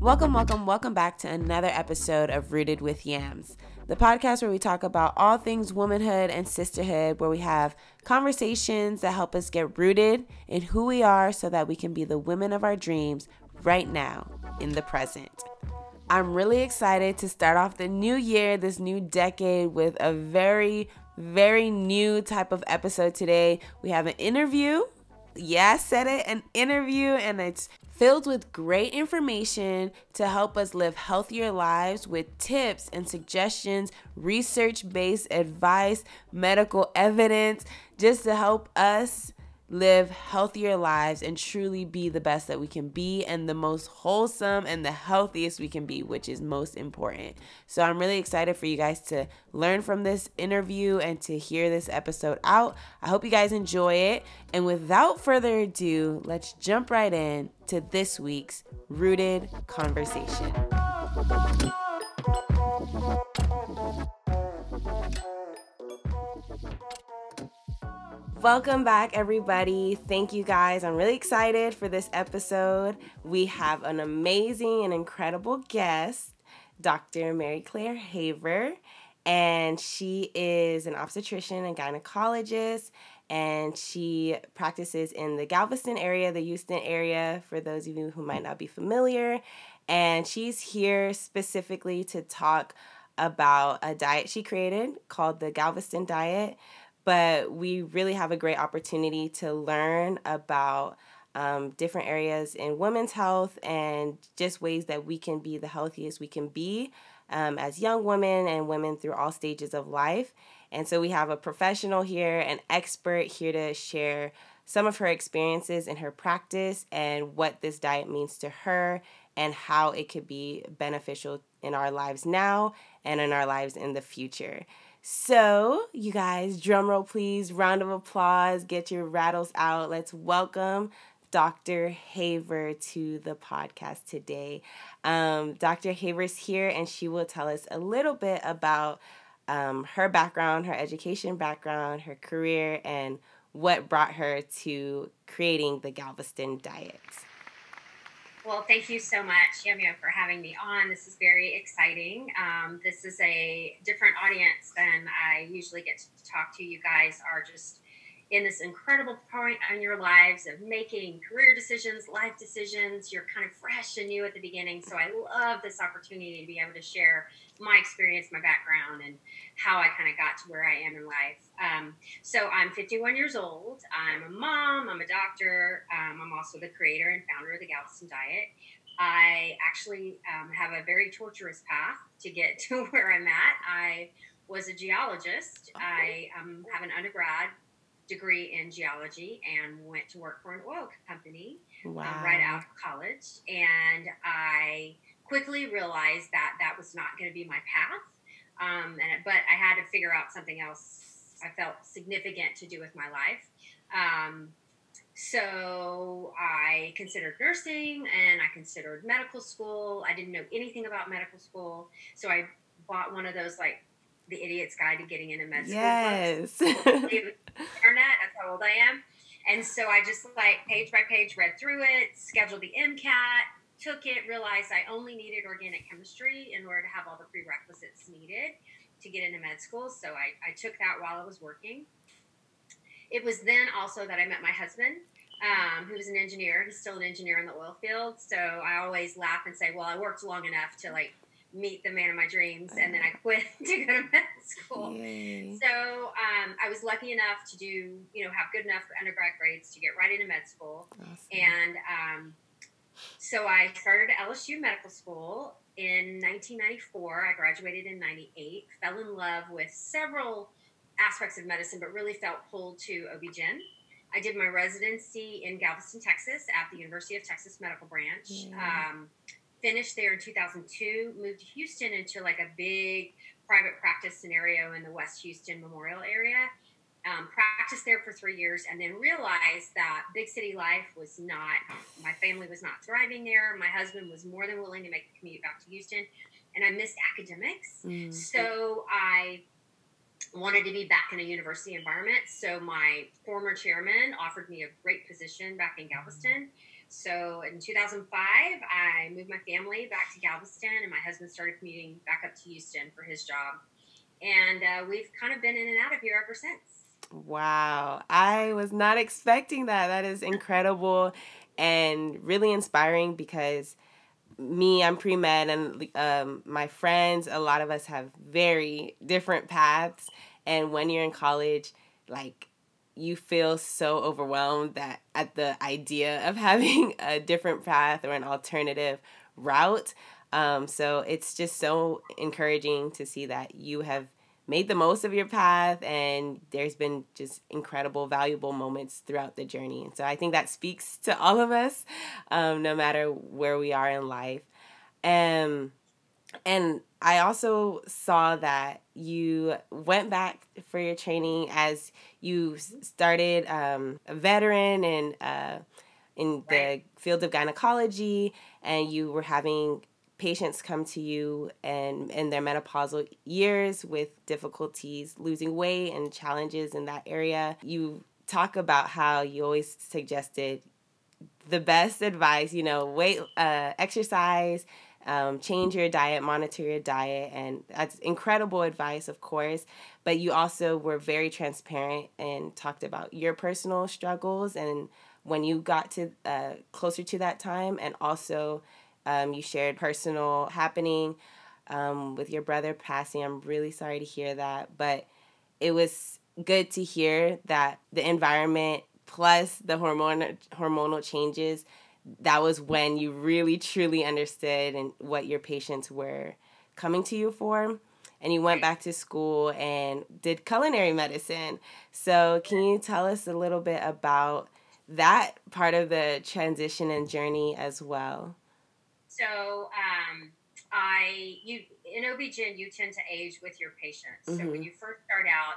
Welcome, welcome, welcome back to another episode of Rooted with Yams, the podcast where we talk about all things womanhood and sisterhood, where we have conversations that help us get rooted in who we are so that we can be the women of our dreams right now in the present. I'm really excited to start off the new year, this new decade, with a very, very new type of episode today. We have an interview. Yeah, I said it, an interview, and it's filled with great information to help us live healthier lives with tips and suggestions, research based advice, medical evidence, just to help us live healthier lives and truly be the best that we can be and the most wholesome and the healthiest we can be, which is most important. So I'm really excited for you guys to learn from this interview and to hear this episode out. I hope you guys enjoy it. And without further ado, let's jump right in to this week's Rooted Conversation. Welcome back, everybody. Thank you guys. I'm really excited for this episode. We have an amazing and incredible guest, Dr. Mary Claire Haver, and she is an obstetrician and gynecologist. And she practices in the Galveston area, the Houston area, for those of you who might not be familiar. And she's here specifically to talk about a diet she created called the Galveston Diet but we really have a great opportunity to learn about um, different areas in women's health and just ways that we can be the healthiest we can be um, as young women and women through all stages of life. And so we have a professional here, an expert here to share some of her experiences in her practice and what this diet means to her and how it could be beneficial in our lives now and in our lives in the future. So, you guys, drum roll please, round of applause, get your rattles out. Let's welcome Dr. Haver to the podcast today. Um, Dr. Haver's here and she will tell us a little bit about um, her background, her education background, her career, and what brought her to creating the Galveston diet. Well, thank you so much, Yamio, for having me on. This is very exciting. Um, this is a different audience than I usually get to talk to. You guys are just in this incredible point in your lives of making career decisions, life decisions. You're kind of fresh and new at the beginning. So I love this opportunity to be able to share my experience, my background, and how I kind of got to where I am in life. Um, so I'm 51 years old. I'm a mom. I'm a doctor. Um, I'm also the creator and founder of the Galveston Diet. I actually um, have a very torturous path to get to where I'm at. I was a geologist. I um, have an undergrad degree in geology and went to work for an oil company wow. um, right out of college. And I quickly realized that that was not going to be my path. Um, and but I had to figure out something else I felt significant to do with my life. Um, so I considered nursing and I considered medical school. I didn't know anything about medical school, so I bought one of those like the idiot's guide to getting into med school. Yes. internet. That's how old I am. And so I just like page by page read through it, scheduled the MCAT, took it, realized I only needed organic chemistry in order to have all the prerequisites needed to get into med school. So I, I took that while I was working. It was then also that I met my husband, um, who was an engineer. He's still an engineer in the oil field. So I always laugh and say, well, I worked long enough to like meet the man of my dreams and then I quit to go to med school. Yay. So um, I was lucky enough to do, you know, have good enough undergrad grades to get right into med school. Awesome. And um, so I started LSU Medical School in 1994. I graduated in 98, fell in love with several aspects of medicine, but really felt pulled to OB-GYN. I did my residency in Galveston, Texas at the University of Texas Medical Branch. Yeah. Um, finished there in 2002, moved to Houston into like a big private practice scenario in the West Houston Memorial area. Um, practiced there for three years and then realized that big city life was not, my family was not thriving there. My husband was more than willing to make the commute back to Houston and I missed academics. Mm. So I wanted to be back in a university environment. So my former chairman offered me a great position back in Galveston So in 2005, I moved my family back to Galveston, and my husband started commuting back up to Houston for his job. And uh, we've kind of been in and out of here ever since. Wow. I was not expecting that. That is incredible and really inspiring because me, I'm pre med, and um, my friends, a lot of us have very different paths. And when you're in college, like you feel so overwhelmed that at the idea of having a different path or an alternative route. Um, so it's just so encouraging to see that you have made the most of your path and there's been just incredible valuable moments throughout the journey and so i think that speaks to all of us um, no matter where we are in life um, and i also saw that you went back for your training as you started um, a veteran and uh, in the field of gynecology and you were having patients come to you and in their menopausal years with difficulties losing weight and challenges in that area. You talk about how you always suggested the best advice, you know, weight, uh, exercise, um, change your diet, monitor your diet, and that's incredible advice, of course. But you also were very transparent and talked about your personal struggles and when you got to uh, closer to that time, and also um, you shared personal happening um, with your brother passing. I'm really sorry to hear that, but it was good to hear that the environment plus the hormone hormonal changes that was when you really truly understood and what your patients were coming to you for and you went back to school and did culinary medicine so can you tell us a little bit about that part of the transition and journey as well so um, I you in OB-GYN you tend to age with your patients. Mm-hmm. So when mm-hmm. you first start out,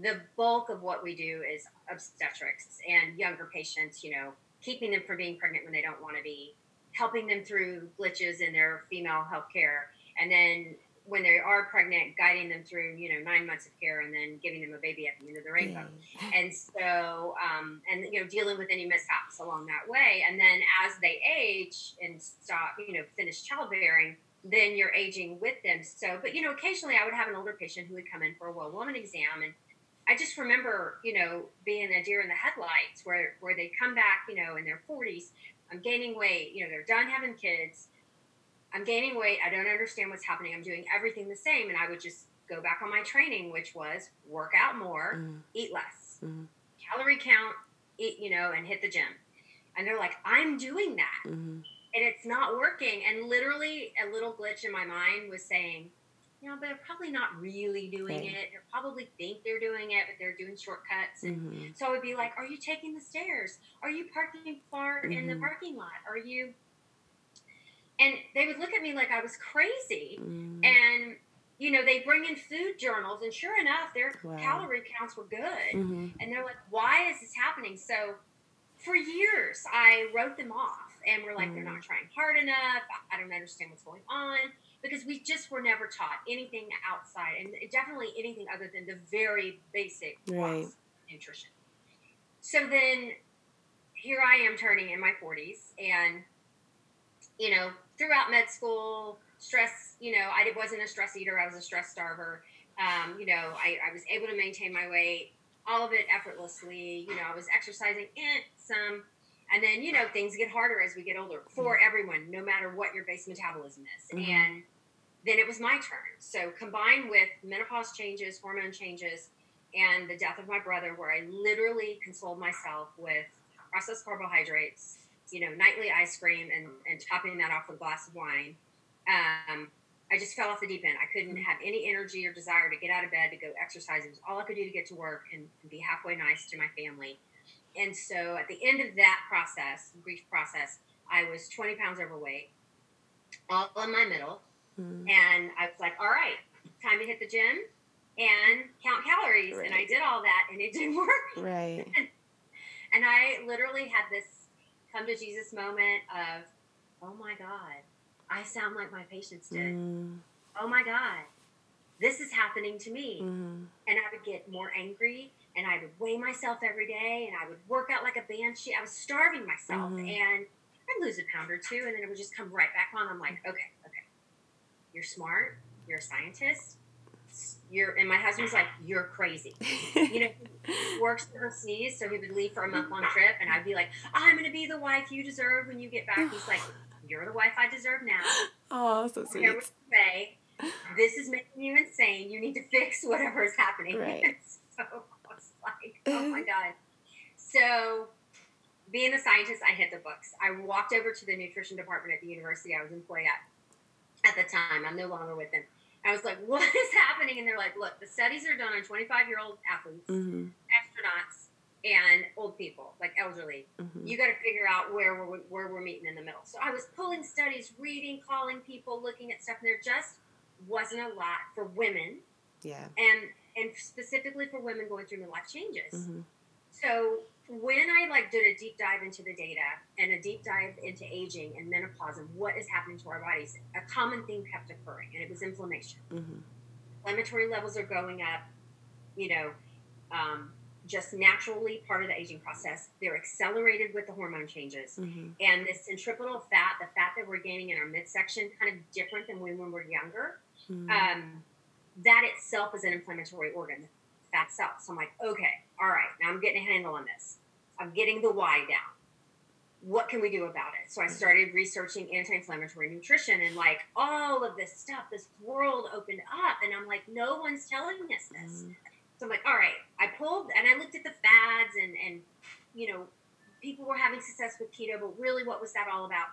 the bulk of what we do is obstetrics and younger patients. You know, keeping them from being pregnant when they don't want to be, helping them through glitches in their female health care, and then when they are pregnant, guiding them through, you know, nine months of care and then giving them a baby at the end of the rainbow. And so, um, and, you know, dealing with any mishaps along that way. And then as they age and stop, you know, finish childbearing, then you're aging with them. So, but, you know, occasionally I would have an older patient who would come in for a well woman exam. And I just remember, you know, being a deer in the headlights where, where they come back, you know, in their 40s, I'm gaining weight, you know, they're done having kids I'm gaining weight. I don't understand what's happening. I'm doing everything the same. And I would just go back on my training, which was work out more, mm. eat less, mm. calorie count, eat, you know, and hit the gym. And they're like, I'm doing that. Mm. And it's not working. And literally, a little glitch in my mind was saying, you know, but they're probably not really doing okay. it. They probably think they're doing it, but they're doing shortcuts. And mm-hmm. so I would be like, Are you taking the stairs? Are you parking far mm-hmm. in the mm-hmm. parking lot? Are you and they would look at me like I was crazy. Mm. And you know, they bring in food journals, and sure enough, their wow. calorie counts were good. Mm-hmm. And they're like, "Why is this happening?" So, for years, I wrote them off, and we're like. "They're not mm. trying hard enough. I don't understand what's going on." Because we just were never taught anything outside, and definitely anything other than the very basic right. nutrition. So then, here I am turning in my forties, and you know, throughout med school, stress, you know, I wasn't a stress eater, I was a stress starver. Um, you know, I, I was able to maintain my weight, all of it effortlessly. You know, I was exercising and some. And then, you know, things get harder as we get older for mm-hmm. everyone, no matter what your base metabolism is. Mm-hmm. And then it was my turn. So, combined with menopause changes, hormone changes, and the death of my brother, where I literally consoled myself with processed carbohydrates, you know, nightly ice cream and, and topping that off with a glass of wine. Um, I just fell off the deep end. I couldn't have any energy or desire to get out of bed to go exercise. It was all I could do to get to work and, be halfway nice to my family. And so at the end of that process, grief process, I was 20 pounds overweight, all in my middle. Mm. And I was like, all right, time to hit the gym and count calories. Right. And I did all that and it didn't work. Right. and I literally had this come to Jesus moment of, oh my God, I sound like my patients did. Mm. Oh my God, this is happening to me. Mm. And I would get more angry and I would weigh myself every day and I would work out like a banshee. I was starving myself. Mm-hmm. And I'd lose a pound or two, and then it would just come right back on. I'm like, okay, you're smart, you're a scientist, you're, and my husband's like, you're crazy. you know, he works overseas, so he would leave for a month long trip, and I'd be like, I'm going to be the wife you deserve when you get back. He's like, you're the wife I deserve now. Oh, so sweet. Here say, this is making you insane. You need to fix whatever is happening. Right. so I was like, oh my god. So being a scientist, I hit the books. I walked over to the nutrition department at the university I was employed at at the time. I'm no longer with them. I was like, what is happening? And they're like, look, the studies are done on 25 year old athletes, mm-hmm. astronauts, and old people, like elderly. Mm-hmm. You got to figure out where we're, where we're meeting in the middle. So I was pulling studies, reading, calling people, looking at stuff, and there just wasn't a lot for women. Yeah. And and specifically for women going through midlife changes. Mm-hmm. So when I like did a deep dive into the data and a deep dive into aging and menopause and what is happening to our bodies, a common thing kept occurring, and it was inflammation. Mm-hmm. Inflammatory levels are going up. You know, um, just naturally part of the aging process. They're accelerated with the hormone changes, mm-hmm. and this centripetal fat, the fat that we're gaining in our midsection, kind of different than when, when we're younger. Mm-hmm. Um, that itself is an inflammatory organ fat cells. So I'm like, okay, all right, now I'm getting a handle on this. I'm getting the why down. What can we do about it? So I started researching anti-inflammatory nutrition and like all of this stuff, this world opened up, and I'm like, no one's telling us this. Mm. So I'm like, all right, I pulled and I looked at the fads and and you know, people were having success with keto, but really, what was that all about?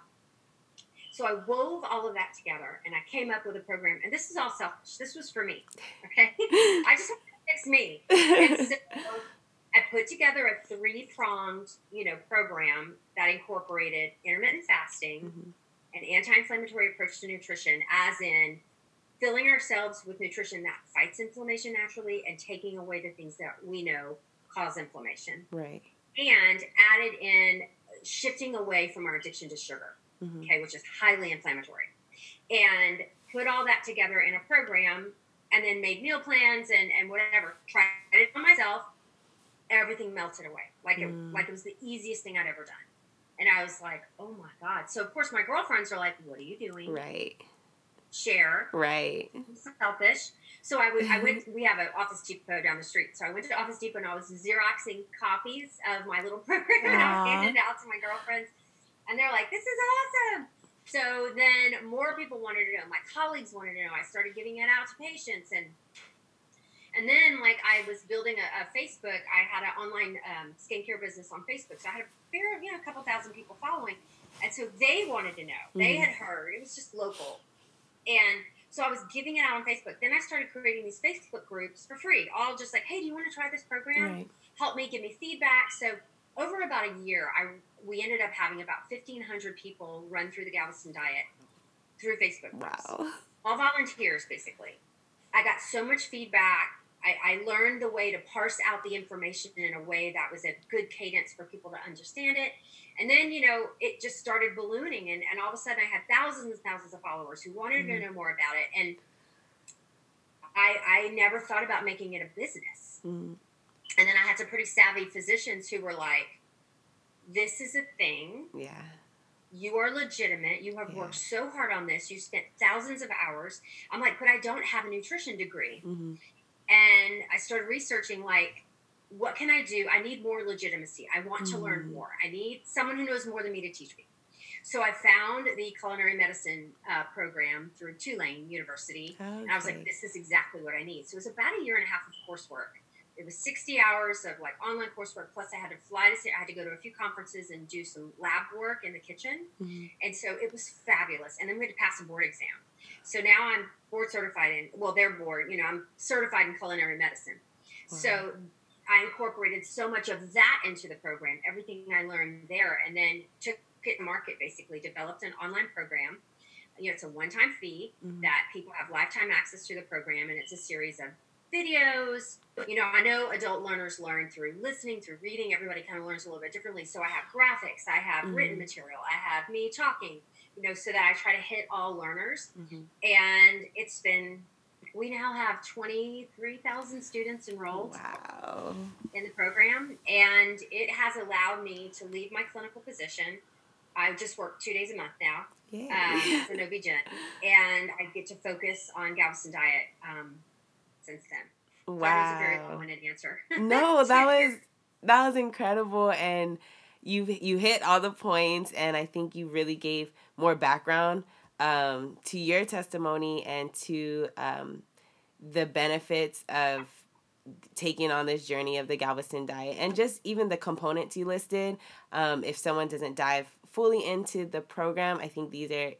So I wove all of that together and I came up with a program. And this is all selfish. This was for me. Okay. I just it's me. And so I put together a three pronged, you know, program that incorporated intermittent fasting, mm-hmm. an anti-inflammatory approach to nutrition, as in filling ourselves with nutrition that fights inflammation naturally and taking away the things that we know cause inflammation. Right. And added in shifting away from our addiction to sugar, mm-hmm. okay, which is highly inflammatory. And put all that together in a program and then made meal plans and, and whatever. Tried it on myself. Everything melted away. Like it mm. like it was the easiest thing I'd ever done. And I was like, oh my God. So of course my girlfriends are like, What are you doing? Right. Share. Right. selfish. So I would I went we have an Office Depot down the street. So I went to Office Depot and I was Xeroxing copies of my little program and I was handing it out to my girlfriends. And they're like, This is awesome. So then more people wanted to know. My colleagues wanted to know. I started giving it out to patients and and then like I was building a, a Facebook. I had an online um, skincare business on Facebook, so I had a fair, you know, a couple thousand people following, and so they wanted to know. Mm-hmm. They had heard. It was just local, and so I was giving it out on Facebook. Then I started creating these Facebook groups for free, all just like, hey, do you want to try this program? Right. Help me, give me feedback. So over about a year, I we ended up having about 1,500 people run through the Galveston Diet through Facebook groups. Wow. All volunteers, basically. I got so much feedback. I, I, learned the way to parse out the information in a way that was a good cadence for people to understand it. And then, you know, it just started ballooning. And, and all of a sudden, I had thousands and thousands of followers who wanted mm-hmm. to know more about it. And I, I never thought about making it a business. Mm-hmm. And then I had some pretty savvy physicians who were like, this is a thing. Yeah. You are legitimate. You have yeah. worked so hard on this. You spent thousands of hours. I'm like, but I don't have a nutrition degree. Mm-hmm. And I started researching, like, what can I do? I need more legitimacy. I want mm-hmm. to learn mm-hmm. more. I need someone who knows more than me to teach me. So I found the culinary medicine uh, program through Tulane University. Okay. And I was like, this is exactly what I need. So it was about a year and a half of coursework it was 60 hours of like online coursework plus i had to fly to see, i had to go to a few conferences and do some lab work in the kitchen mm-hmm. and so it was fabulous and then we had to pass a board exam so now i'm board certified in well they're board you know i'm certified in culinary medicine wow. so i incorporated so much of that into the program everything i learned there and then took it to market basically developed an online program you know it's a one-time fee mm-hmm. that people have lifetime access to the program and it's a series of videos. You know, I know adult learners learn through listening, through reading. Everybody kind of learns a little bit differently. So I have graphics, I have mm-hmm. written material, I have me talking, you know, so that I try to hit all learners. Mm-hmm. And it's been, we now have 23,000 students enrolled wow. in the program. And it has allowed me to leave my clinical position I just work two days a month now. Yay. Um, for Novi Gen, and I get to focus on Galveston diet um, since then. wow. That was a very long-winded answer. no, that was that was incredible and you you hit all the points and I think you really gave more background um, to your testimony and to um, the benefits of taking on this journey of the Galveston diet and just even the components you listed. Um, if someone doesn't dive fully into the program, I think these are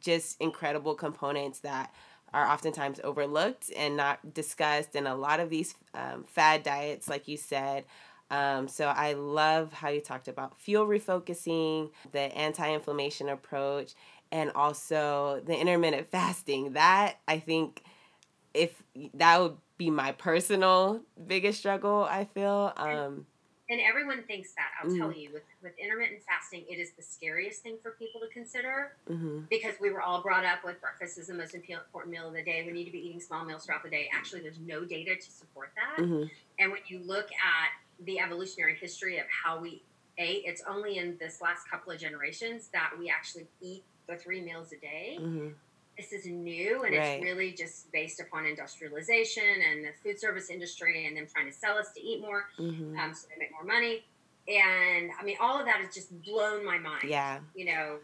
just incredible components that are oftentimes overlooked and not discussed in a lot of these um, fad diets, like you said. Um, so I love how you talked about fuel refocusing, the anti-inflammation approach, and also the intermittent fasting. That I think if that would be my personal biggest struggle, I feel. Um, and everyone thinks that. I'll mm-hmm. tell you, with with intermittent fasting, it is the scariest thing for people to consider mm-hmm. because we were all brought up with breakfast is the most important meal of the day. We need to be eating small meals throughout the day. Actually, there's no data to support that. Mm-hmm. And when you look at the evolutionary history of how we ate, it's only in this last couple of generations that we actually eat the three meals a day. Mm-hmm. This is new and right. it's really just based upon industrialization and the food service industry and them trying to sell us to eat more mm-hmm. um, so they make more money. And I mean, all of that has just blown my mind. Yeah. You know,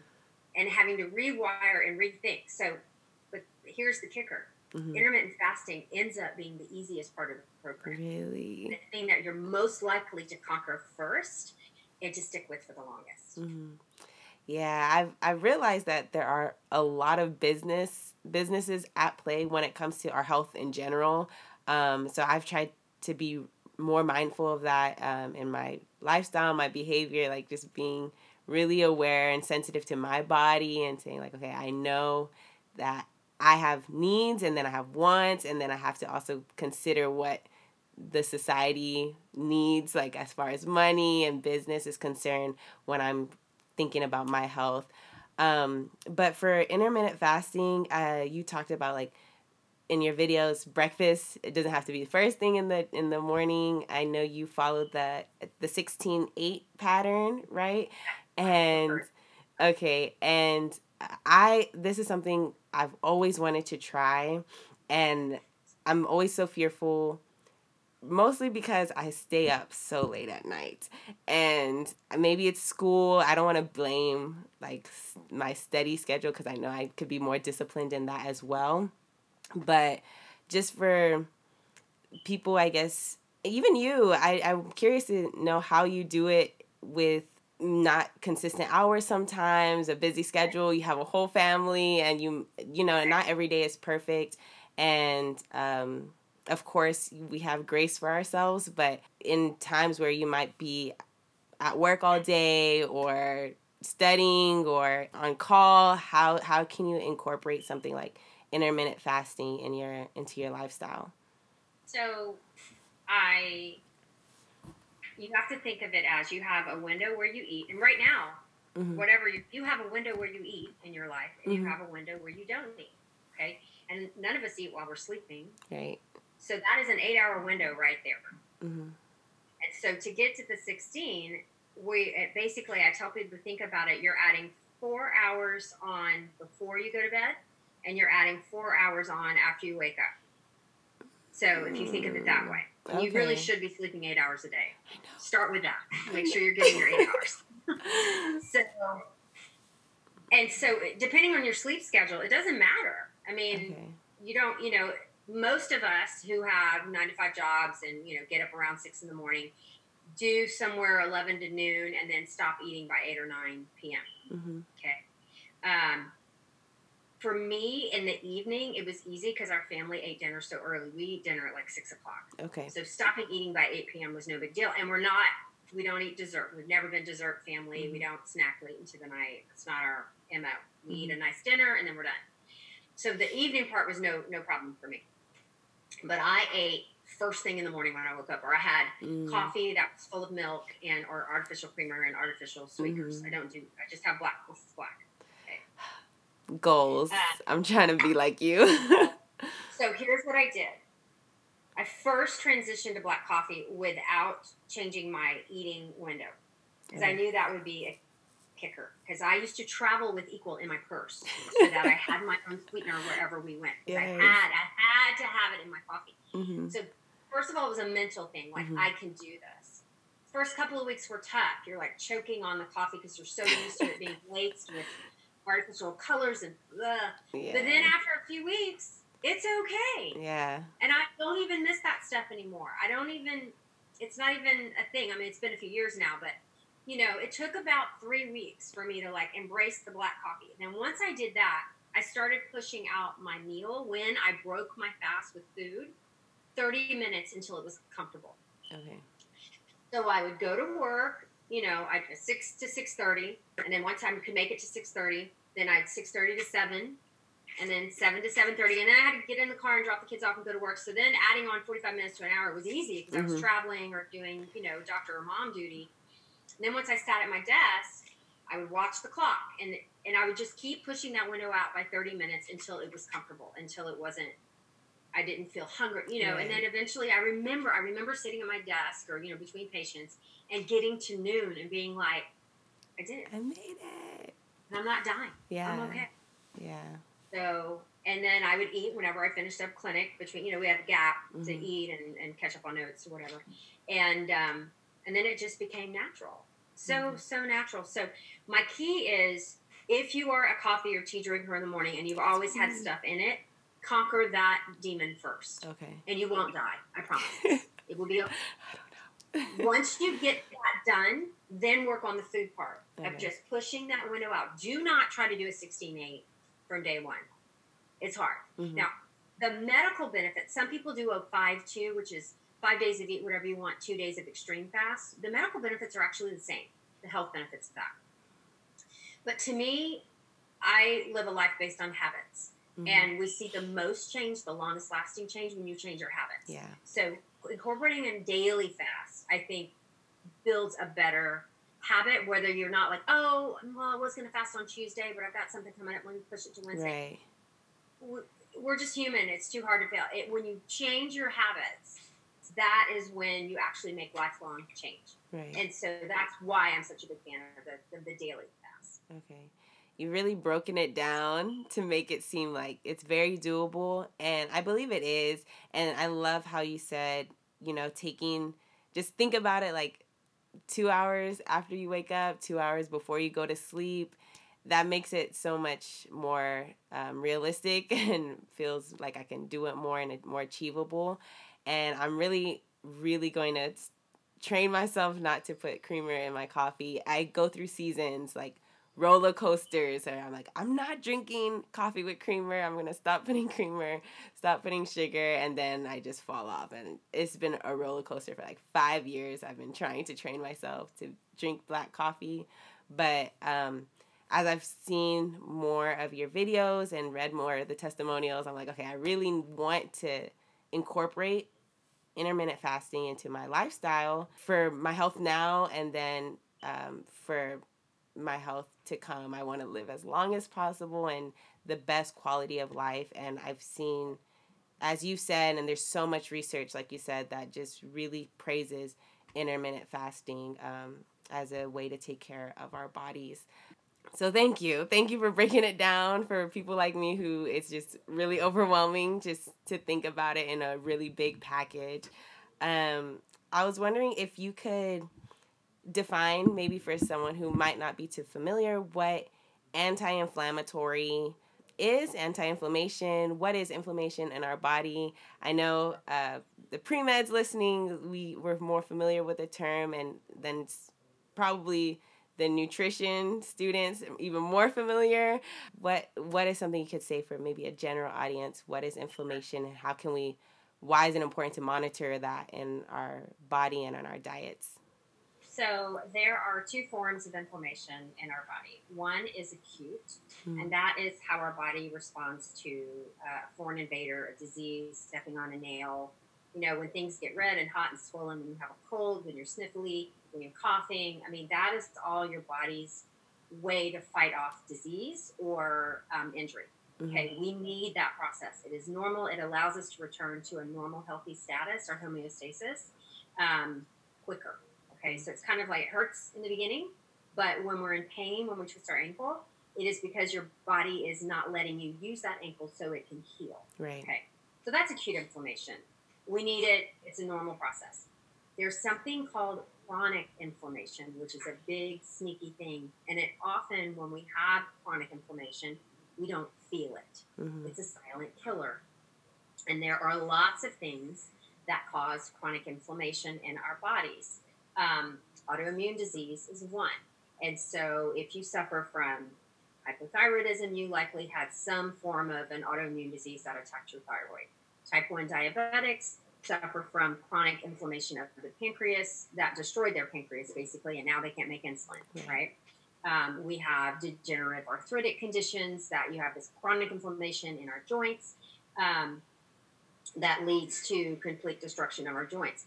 and having to rewire and rethink. So, but here's the kicker mm-hmm. intermittent fasting ends up being the easiest part of the program. Really? The thing that you're most likely to conquer first and to stick with for the longest. Mm-hmm. Yeah, I've I've realized that there are a lot of business businesses at play when it comes to our health in general. Um, so I've tried to be more mindful of that um, in my lifestyle, my behavior, like just being really aware and sensitive to my body and saying like, okay, I know that I have needs and then I have wants and then I have to also consider what the society needs like as far as money and business is concerned when I'm thinking about my health. Um, but for intermittent fasting, uh, you talked about like in your videos breakfast it doesn't have to be the first thing in the in the morning i know you followed the the 16 8 pattern right and okay and i this is something i've always wanted to try and i'm always so fearful mostly because I stay up so late at night. And maybe it's school. I don't want to blame like my steady schedule because I know I could be more disciplined in that as well. But just for people, I guess, even you, I, I'm curious to know how you do it with not consistent hours sometimes, a busy schedule, you have a whole family and you you know, not every day is perfect. And um of course, we have grace for ourselves, but in times where you might be at work all day or studying or on call, how how can you incorporate something like intermittent fasting in your into your lifestyle? So, I you have to think of it as you have a window where you eat, and right now, mm-hmm. whatever you, you have a window where you eat in your life, and mm-hmm. you have a window where you don't eat. Okay, and none of us eat while we're sleeping. Right. So that is an eight hour window right there. Mm-hmm. And so to get to the 16, we uh, basically, I tell people to think about it. You're adding four hours on before you go to bed, and you're adding four hours on after you wake up. So if you think of it that mm, way, okay. you really should be sleeping eight hours a day. Start with that. Make sure you're getting your eight hours. so, and so uh, depending on your sleep schedule, it doesn't matter. I mean, okay. you don't, you know, most of us who have nine to five jobs and you know get up around six in the morning do somewhere 11 to noon and then stop eating by 8 or 9 p.m mm-hmm. okay. Um, for me in the evening it was easy because our family ate dinner so early. We eat dinner at like 6 o'clock. Okay. So stopping eating by 8 p.m was no big deal. And we're not we don't eat dessert. We've never been dessert family. Mm-hmm. we don't snack late into the night. It's not our mo we mm-hmm. eat a nice dinner and then we're done. So the evening part was no no problem for me but I ate first thing in the morning when I woke up, or I had mm. coffee that was full of milk and or artificial creamer and artificial sweeteners. Mm-hmm. I don't do. I just have black. This is black. Okay. Goals. Uh, I'm trying to be like you. so here's what I did. I first transitioned to black coffee without changing my eating window because I knew that would be a kicker because I used to travel with equal in my purse so that I had my own sweetener wherever we went. Yes. I had, I had to have it in my coffee. Mm-hmm. So first of all, it was a mental thing. Like mm-hmm. I can do this. First couple of weeks were tough. You're like choking on the coffee because you're so used to it being laced with artificial colors and blah. Yeah. But then after a few weeks, it's okay. Yeah. And I don't even miss that stuff anymore. I don't even. It's not even a thing. I mean, it's been a few years now, but you know, it took about three weeks for me to like embrace the black coffee. And then once I did that, I started pushing out my meal when I broke my fast with food 30 minutes until it was comfortable. Okay. So I would go to work, you know, I'd six to six thirty, and then one time I could make it to six thirty. Then I'd six thirty to seven, and then seven to seven thirty, and then I had to get in the car and drop the kids off and go to work. So then adding on forty five minutes to an hour was easy because mm-hmm. I was mm-hmm. traveling or doing, you know, doctor or mom duty. And then once I sat at my desk, I would watch the clock and and I would just keep pushing that window out by 30 minutes until it was comfortable, until it wasn't I didn't feel hungry, you know, right. and then eventually I remember I remember sitting at my desk or, you know, between patients and getting to noon and being like, I did it. I made it. And I'm not dying. Yeah. I'm okay. Yeah. So and then I would eat whenever I finished up clinic between you know, we had a gap mm-hmm. to eat and, and catch up on notes or whatever. And um and then it just became natural so mm-hmm. so natural. So my key is if you are a coffee or tea drinker in the morning and you've always had stuff in it, conquer that demon first. Okay. And you won't die. I promise. it will be okay. Once you get that done, then work on the food part okay. of just pushing that window out. Do not try to do a 16-8 from day one. It's hard. Mm-hmm. Now, the medical benefits, some people do a 5-2, which is five days of eat whatever you want, two days of extreme fast, the medical benefits are actually the same, the health benefits of that. But to me, I live a life based on habits. Mm-hmm. And we see the most change, the longest lasting change when you change your habits. Yeah. So incorporating a daily fast, I think, builds a better habit. Whether you're not like, oh, well, I was going to fast on Tuesday, but I've got something coming up. Let me push it to Wednesday. Right. We're just human. It's too hard to fail. It, when you change your habits, that is when you actually make lifelong change. Right. And so that's why I'm such a big fan of the, of the daily fast. Okay. You've really broken it down to make it seem like it's very doable. And I believe it is. And I love how you said, you know, taking, just think about it like two hours after you wake up, two hours before you go to sleep. That makes it so much more um, realistic and feels like I can do it more and more achievable and I'm really, really going to train myself not to put creamer in my coffee. I go through seasons like roller coasters, or I'm like, I'm not drinking coffee with creamer. I'm gonna stop putting creamer, stop putting sugar, and then I just fall off. And it's been a roller coaster for like five years. I've been trying to train myself to drink black coffee, but um, as I've seen more of your videos and read more of the testimonials, I'm like, okay, I really want to incorporate intermittent fasting into my lifestyle for my health now and then um, for my health to come. I want to live as long as possible and the best quality of life. And I've seen, as you said, and there's so much research, like you said, that just really praises intermittent fasting um, as a way to take care of our bodies. So thank you. Thank you for breaking it down for people like me who it's just really overwhelming just to think about it in a really big package. Um, I was wondering if you could define maybe for someone who might not be too familiar what anti-inflammatory is anti-inflammation what is inflammation in our body i know uh, the pre-meds listening we were more familiar with the term and then probably the nutrition students even more familiar. What what is something you could say for maybe a general audience? What is inflammation and how can we why is it important to monitor that in our body and in our diets? So there are two forms of inflammation in our body. One is acute mm-hmm. and that is how our body responds to a foreign invader a disease stepping on a nail. You know when things get red and hot and swollen when you have a cold when you're sniffly when you're coughing. I mean, that is all your body's way to fight off disease or um, injury. Mm-hmm. Okay, we need that process. It is normal. It allows us to return to a normal, healthy status or homeostasis um, quicker. Okay, so it's kind of like it hurts in the beginning, But when we're in pain, when we twist our ankle, it is because your body is not letting you use that ankle so it can heal. Right. Okay. So that's acute inflammation. We need it. It's a normal process. There's something called chronic inflammation, which is a big, sneaky thing. And it often, when we have chronic inflammation, we don't feel it. Mm-hmm. It's a silent killer. And there are lots of things that cause chronic inflammation in our bodies. Um, autoimmune disease is one. And so, if you suffer from hypothyroidism, you likely had some form of an autoimmune disease that attacked your thyroid. Type 1 diabetics suffer from chronic inflammation of the pancreas that destroyed their pancreas, basically, and now they can't make insulin, Yeah. right? Um, we have degenerative arthritic conditions that you have this chronic inflammation in our joints um, that leads to complete destruction of our joints.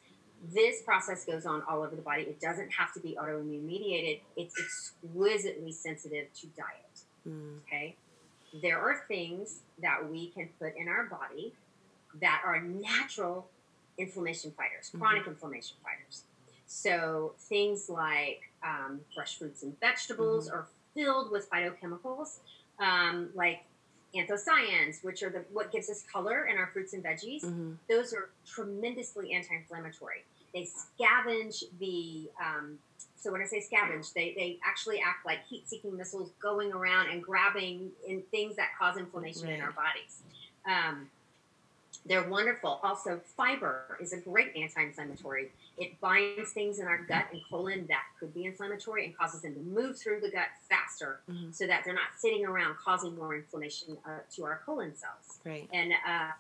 This process goes on all over the body. It doesn't have to be autoimmune mediated. It's exquisitely sensitive to diet. Mm. Okay. There are things that we can put in our body that are natural inflammation fighters, Mhm. chronic inflammation fighters. So things like um, fresh fruits and vegetables are filled with phytochemicals, um, like anthocyanins, which are the what gives us color in our fruits and veggies Mm-hmm. those are tremendously anti-inflammatory. They scavenge the. Um, so when I say scavenge, they, they actually act like heat-seeking missiles, going around and grabbing in things that cause inflammation in our bodies. Um, they're wonderful. Also, fiber is a great anti-inflammatory. It binds things in our gut and colon that could be inflammatory and causes them to move through the gut faster, Mhm. so that they're not sitting around causing more inflammation uh, to our colon cells. Right. And uh,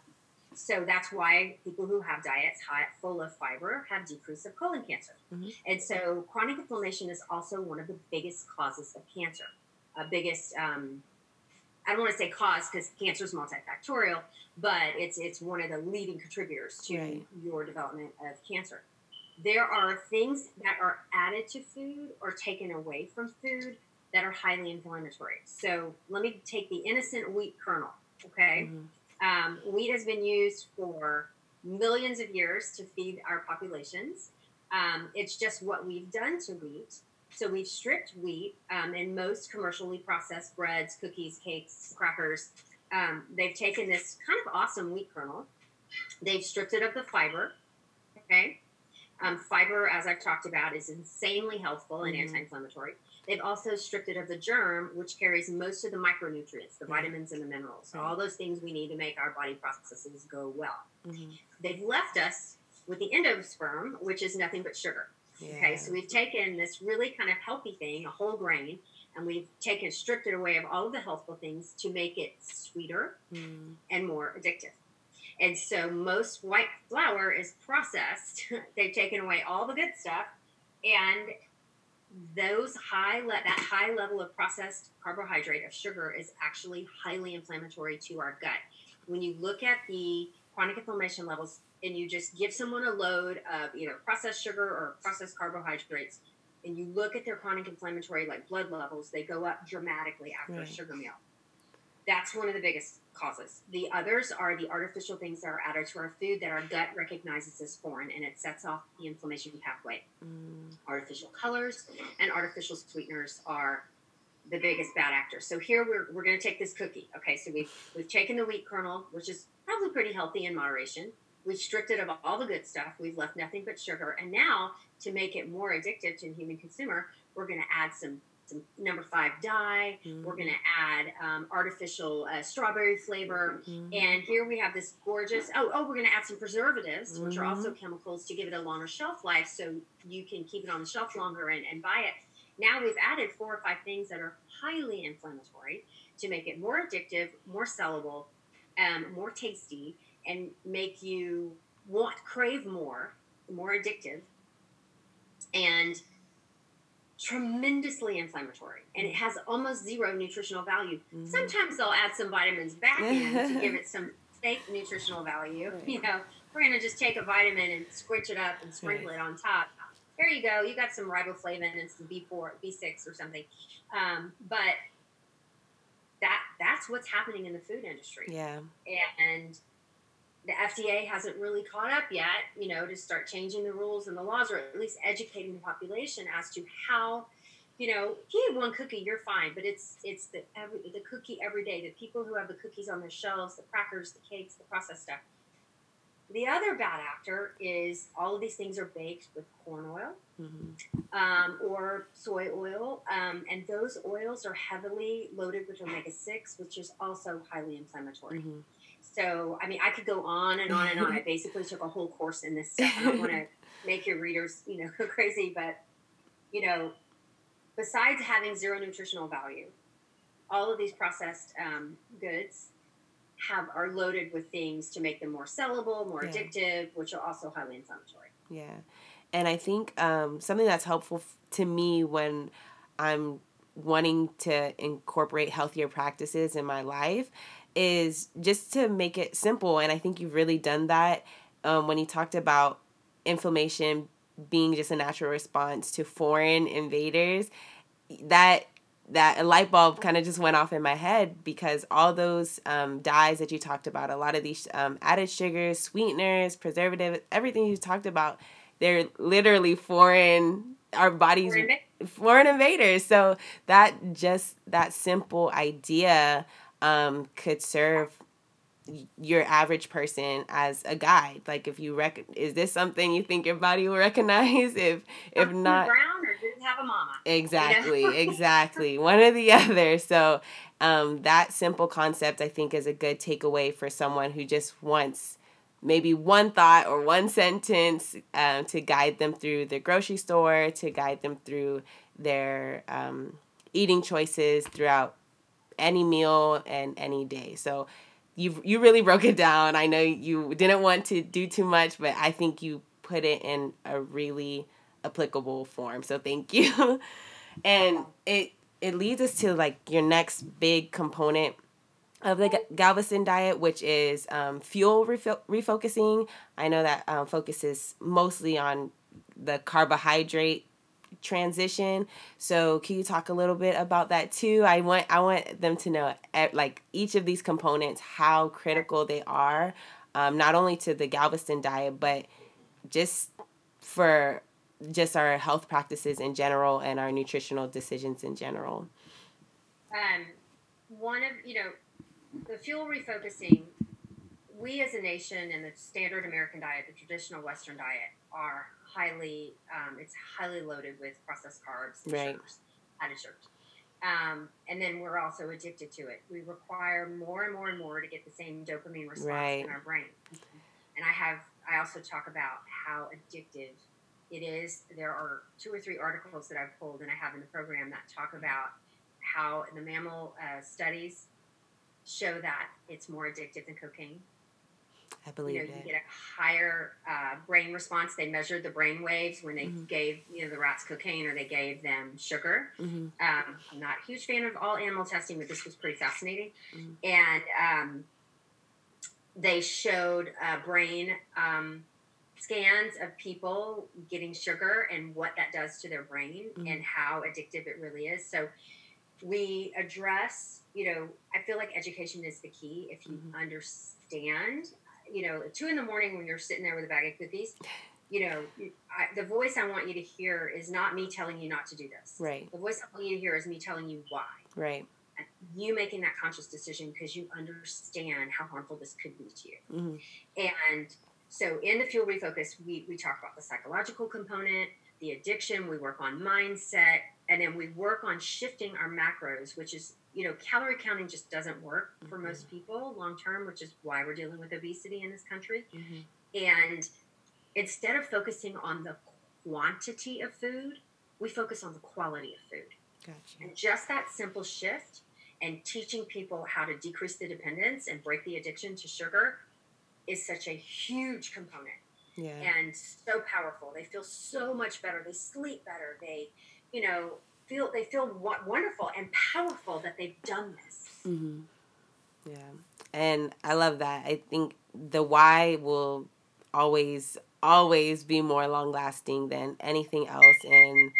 so that's why people who have diets high, full of fiber have decrease of colon cancer. Mhm. And so chronic inflammation is also one of the biggest causes of cancer. Uh, biggest, um, I don't want to say cause because cancer is multifactorial, but it's it's one of the leading contributors to Right. your development of cancer. There are things that are added to food or taken away from food that are highly inflammatory. So let me take the innocent wheat kernel. Okay. Mhm. Um, wheat has been used for millions of years to feed our populations. Um, it's just what we've done to wheat. So we've stripped wheat um, and most commercially processed breads, cookies, cakes, crackers. Um, they've taken this kind of awesome wheat kernel. They've stripped it of the fiber. Okay. Um, fiber, as I've talked about, is insanely healthful and Mhm. anti-inflammatory. They've also stripped it of the germ, which carries most of the micronutrients, the vitamins and the minerals, all those things we need to make our body processes go well. Mhm. They've left us with the endosperm, which is nothing but sugar. Yeah. Okay, so we've taken this really kind of healthy thing, a whole grain, and we've taken stripped it away of all of the healthful things to make it sweeter Mm. and more addictive. And so most white flour is processed. They've taken away all the good stuff, and those high le- that high level of processed carbohydrate of sugar is actually highly inflammatory to our gut. When you look at the chronic inflammation levels and you just give someone a load of either processed sugar or processed carbohydrates and you look at their chronic inflammatory like blood levels, they go up dramatically after a sugar meal. That's one of the biggest causes. The others are the artificial things that are added to our food that our gut recognizes as foreign and it sets off the inflammation pathway. Mm. Artificial colors and artificial sweeteners are the biggest bad actors. So here we're, we're going to take this cookie. Okay, so we've, we've taken the wheat kernel, which is probably pretty healthy in moderation. We've stripped it of all the good stuff. We've left nothing but sugar. And now, to make it more addictive to the human consumer, we're going to add some, some number five dye. Mm. We're going to add um, artificial uh, strawberry flavor. Mhm. And here we have this gorgeous. Oh, oh, we're going to add some preservatives, which are also chemicals to give it a longer shelf life, so you can keep it on the shelf longer and, and buy it. Now we've added four or five things that are highly inflammatory to make it more addictive, more sellable, um, more tasty, and make you want crave more, more addictive, and tremendously inflammatory. And it has almost zero nutritional value. Mhm. Sometimes they'll add some vitamins back in to give it some fake nutritional value. Right. You know, we're gonna just take a vitamin and squinch it up and sprinkle Right. it on top. There you go. You got some riboflavin and some B4, B6 or something. Um, but that that's what's happening in the food industry Yeah. and the FDA hasn't really caught up yet, you know, to start changing the rules and the laws, or at least educating the population as to how you know, if you eat one cookie, you're fine. But it's it's the every the cookie every day. The people who have the cookies on their shelves, the crackers, the cakes, the processed stuff. The other bad actor is all of these things are baked with corn oil mm-hmm. um, or soy oil, um, and those oils are heavily loaded with omega six, which is also highly inflammatory. Mm-hmm. So, I mean, I could go on and on and on. I basically took a whole course in this stuff. I don't want to make your readers, you know, go crazy, but you know, besides having zero nutritional value, all of these processed um, goods have are loaded with things to make them more sellable, more yeah. addictive, which are also highly inflammatory. Yeah, and I think um, something that's helpful f- to me when I'm wanting to incorporate healthier practices in my life is just to make it simple. And I think you've really done that um, when you talked about inflammation being just a natural response to foreign invaders. That that a light bulb kind of just went off in my head because all those um, dyes that you talked about, a lot of these um, added sugars, sweeteners, preservatives, everything you talked about, they're literally foreign. Our bodies foreign, foreign invaders. So that just that simple idea um, could serve your average person as a guide. Like if you rec is this something you think your body will recognize? If if not brown or didn't have a mama. Exactly you know? exactly one or the other. So um, that simple concept i think is a good takeaway for someone who just wants maybe one thought or one sentence um, to guide them through the grocery store to guide them through their um, eating choices throughout any meal and any day. So you you really broke it down. I know you didn't want to do too much, but I think you put it in a really applicable form. So thank you. and it it leads us to like your next big component of the Galveston diet, which is um, fuel refo- refocusing. I know that um, focuses mostly on the carbohydrate transition. So can you talk a little bit about that too? I want I want them to know at, like each of these components how critical they are, um, not only to the Galveston diet but just for just our health practices in general and our nutritional decisions in general. Um, one of you know the fuel refocusing. We as a nation and the standard American diet, the traditional Western diet, are highly um, it's highly loaded with processed carbs and right. sugars, added sugars. Um, and then we're also addicted to it. We require more and more and more to get the same dopamine response right. in our brain. And I have I also talk about how addictive it is. There are two or three articles that I've pulled and I have in the program that talk about how the mammal uh, studies show that it's more addictive than cocaine. I believe you know, it. You get a higher uh, brain response. They measured the brain waves when they mm-hmm. gave you know the rats cocaine or they gave them sugar. Mm-hmm. Um, I'm not a huge fan of all animal testing, but this was pretty fascinating. Mm-hmm. And um, they showed uh, brain um, scans of people getting sugar and what that does to their brain mm-hmm. and how addictive it really is. So we address you know i feel like education is the key if you mm-hmm. understand you know, two in the morning when you're sitting there with a bag of cookies, you know, I, the voice I want you to hear is not me telling you not to do this. Right. The voice I want you to hear is me telling you why. Right. And you making that conscious decision because you understand how harmful this could be to you. Mm-hmm. And so in the fuel refocus, we, we talk about the psychological component, the addiction, we work on mindset, and then we work on shifting our macros, which is you know, calorie counting just doesn't work for mm-hmm. most people long term, which is why we're dealing with obesity in this country. Mm-hmm. And instead of focusing on the quantity of food, we focus on the quality of food. Gotcha. And just that simple shift and teaching people how to decrease the dependence and break the addiction to sugar is such a huge component. Yeah. And so powerful. They feel so much better. They sleep better. They, you know, feel they feel wonderful and powerful that they've done this. Mm-hmm. Yeah, and I love that. I think the why will always always be more long lasting than anything else in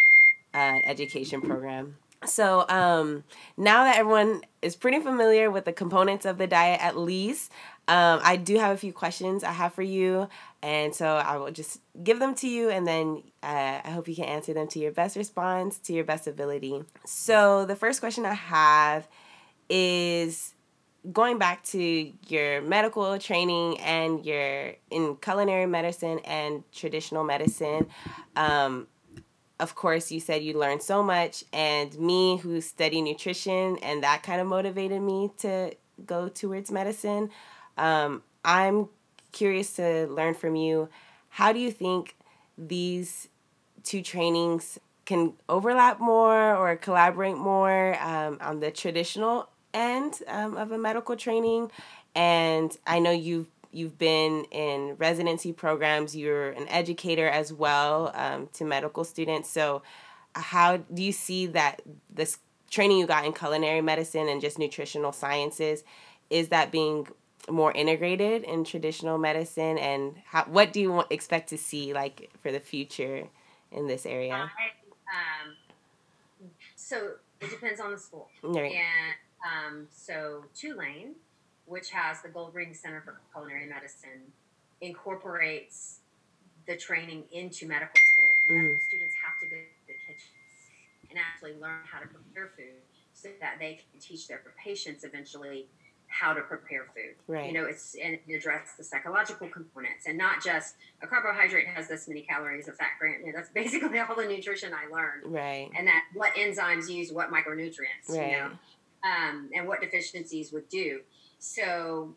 an education program. So um, now that everyone is pretty familiar with the components of the diet, at least, um, I do have a few questions I have for you. And so I will just give them to you, and then uh, I hope you can answer them to your best response, to your best ability. So the first question I have is going back to your medical training and your in culinary medicine and traditional medicine. Um, of course, you said you learned so much, and me who study nutrition, and that kind of motivated me to go towards medicine. Um, I'm curious to learn from you. How do you think these two trainings can overlap more or collaborate more um, on the traditional end um, of a medical training? And I know you've you've been in residency programs you're an educator as well um, to medical students. So how do you see that this training you got in culinary medicine and just nutritional sciences is that being more integrated in traditional medicine? And how, what do you expect to see like for the future in this area? Um, so it depends on the school. Right. and um, so tulane which has the Goldring Center for Culinary Medicine, incorporates the training into medical school. The mm. medical students have to go to the kitchens and actually learn how to prepare food so that they can teach their patients eventually how to prepare food. Right. You know, it's and address the psychological components and not just a carbohydrate has this many calories, a fat grant. You know, that's basically all the nutrition I learned. Right. And that what enzymes use what micronutrients. Right. You know, um, and what deficiencies would do. So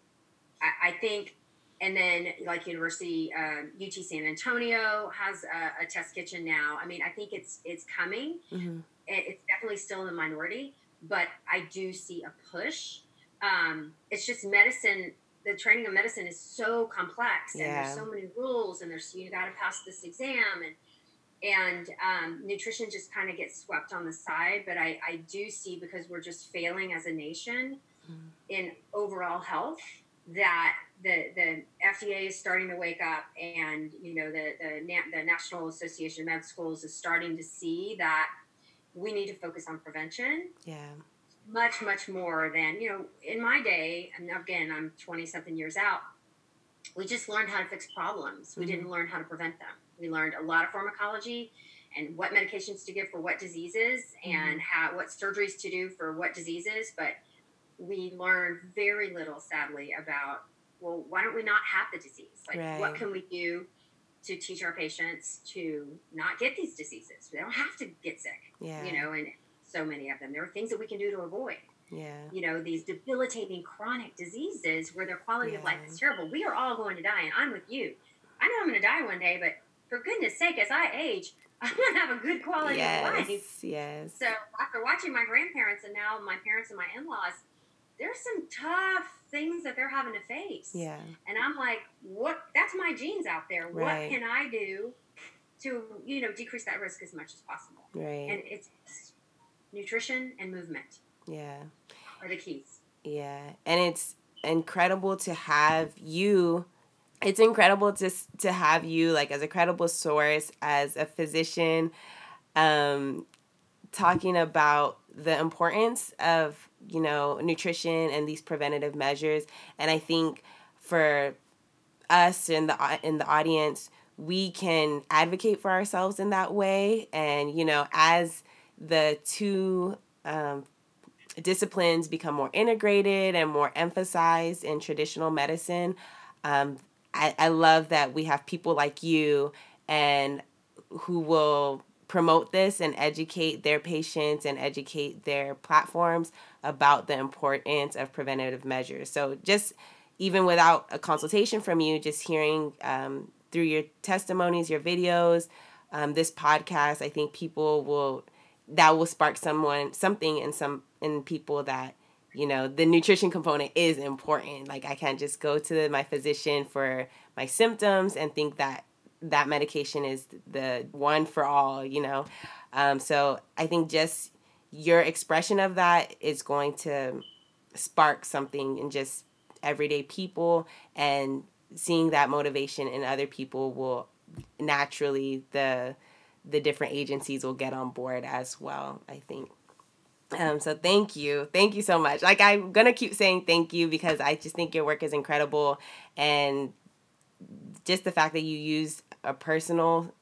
I, I think, and then like University um, UT San Antonio has a, a, test kitchen now. I mean, I think it's it's coming. Mm-hmm. It, it's definitely still in the minority, but I do see a push. Um, it's just medicine. The training of medicine is so complex, and there's so many rules, and there's you got to pass this exam, and and um, nutrition just kind of gets swept on the side. But I, I do see because we're just failing as a nation mm-hmm. in overall health that the the FDA is starting to wake up, and you know the the, the National Association of Med Schools is starting to see that we need to focus on prevention. Yeah. Much, much more than, you know, in my day, and again, I'm 20 something years out, we just learned how to fix problems. We mm-hmm. didn't learn how to prevent them. We learned a lot of pharmacology and what medications to give for what diseases mm-hmm. and how what surgeries to do for what diseases, but we learn very little, sadly, about well, why don't we not have the disease? Like, right. what can we do to teach our patients to not get these diseases? They don't have to get sick. Yeah. You know, and so many of them. There are things that we can do to avoid. Yeah. You know, these debilitating chronic diseases where their quality yeah. of life is terrible. We are all going to die, and I'm with you. I know I'm going to die one day, but for goodness sake, as I age, I want to have a good quality yes, of life. Yes. So after watching my grandparents and now my parents and my in-laws, there's some tough things that they're having to face. Yeah. And I'm like, what? That's my genes out there. Right. What can I do to, you know, decrease that risk as much as possible? Right. And it's nutrition and movement. Yeah. Are the keys. Yeah. And it's incredible to have you it's incredible to to have you like as a credible source as a physician um talking about the importance of you know nutrition and these preventative measures. And i think for us in the in the audience we can advocate for ourselves in that way. And you know as the two um, disciplines become more integrated and more emphasized in traditional medicine um, I, I love that we have people like you and who will promote this and educate their patients and educate their platforms about the importance of preventative measures. So just even without a consultation from you, just hearing um, through your testimonies, your videos, um, this podcast, I think people will that will spark someone something in some in people that you know the nutrition component is important like i can't just go to my physician for my symptoms and think that that medication is the one for all you know um, so i think just your expression of that is going to spark something in just everyday people and seeing that motivation in other people will naturally the the different agencies will get on board as well i think Um, so thank you. Thank you so much. Like I'm gonna keep saying thank you because I just think your work is incredible and just the fact that you use a personal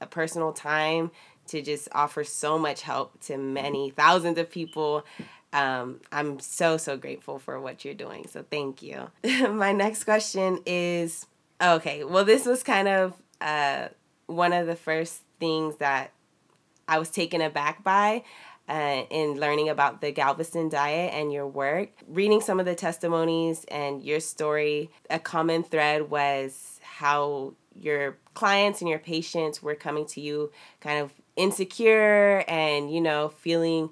a personal time to just offer so much help to many thousands of people. Um, I'm so so grateful for what you're doing. So thank you. My next question is okay. Well, this was kind of uh, one of the first things that I was taken aback by uh, in learning about the Galveston diet and your work. Reading some of the testimonies and your story, a common thread was how your clients and your patients were coming to you kind of insecure and, you know, feeling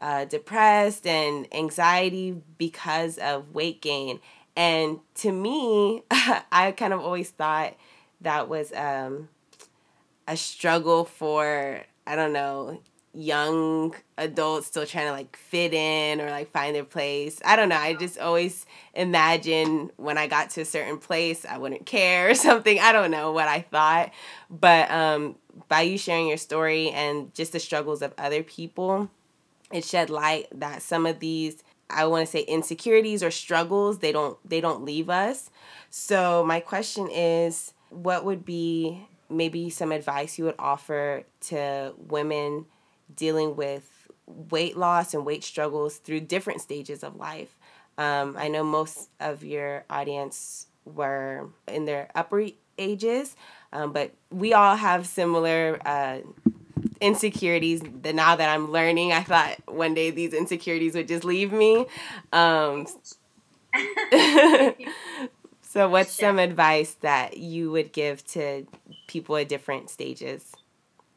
uh, depressed and anxiety because of weight gain. And to me, I kind of always thought that was um, a struggle for, I don't know, young adults still trying to like fit in or like find their place. I don't know. I just always imagine when I got to a certain place, I wouldn't care or something. I don't know what I thought. But um, by you sharing your story and just the struggles of other people, it shed light that some of these I want to say insecurities or struggles, they don't they don't leave us. So my question is what would be maybe some advice you would offer to women dealing with weight loss and weight struggles through different stages of life. Um, I know most of your audience were in their upper ages, um, but we all have similar uh, insecurities. That now that I'm learning, I thought one day these insecurities would just leave me. Um, so, what's some advice that you would give to people at different stages?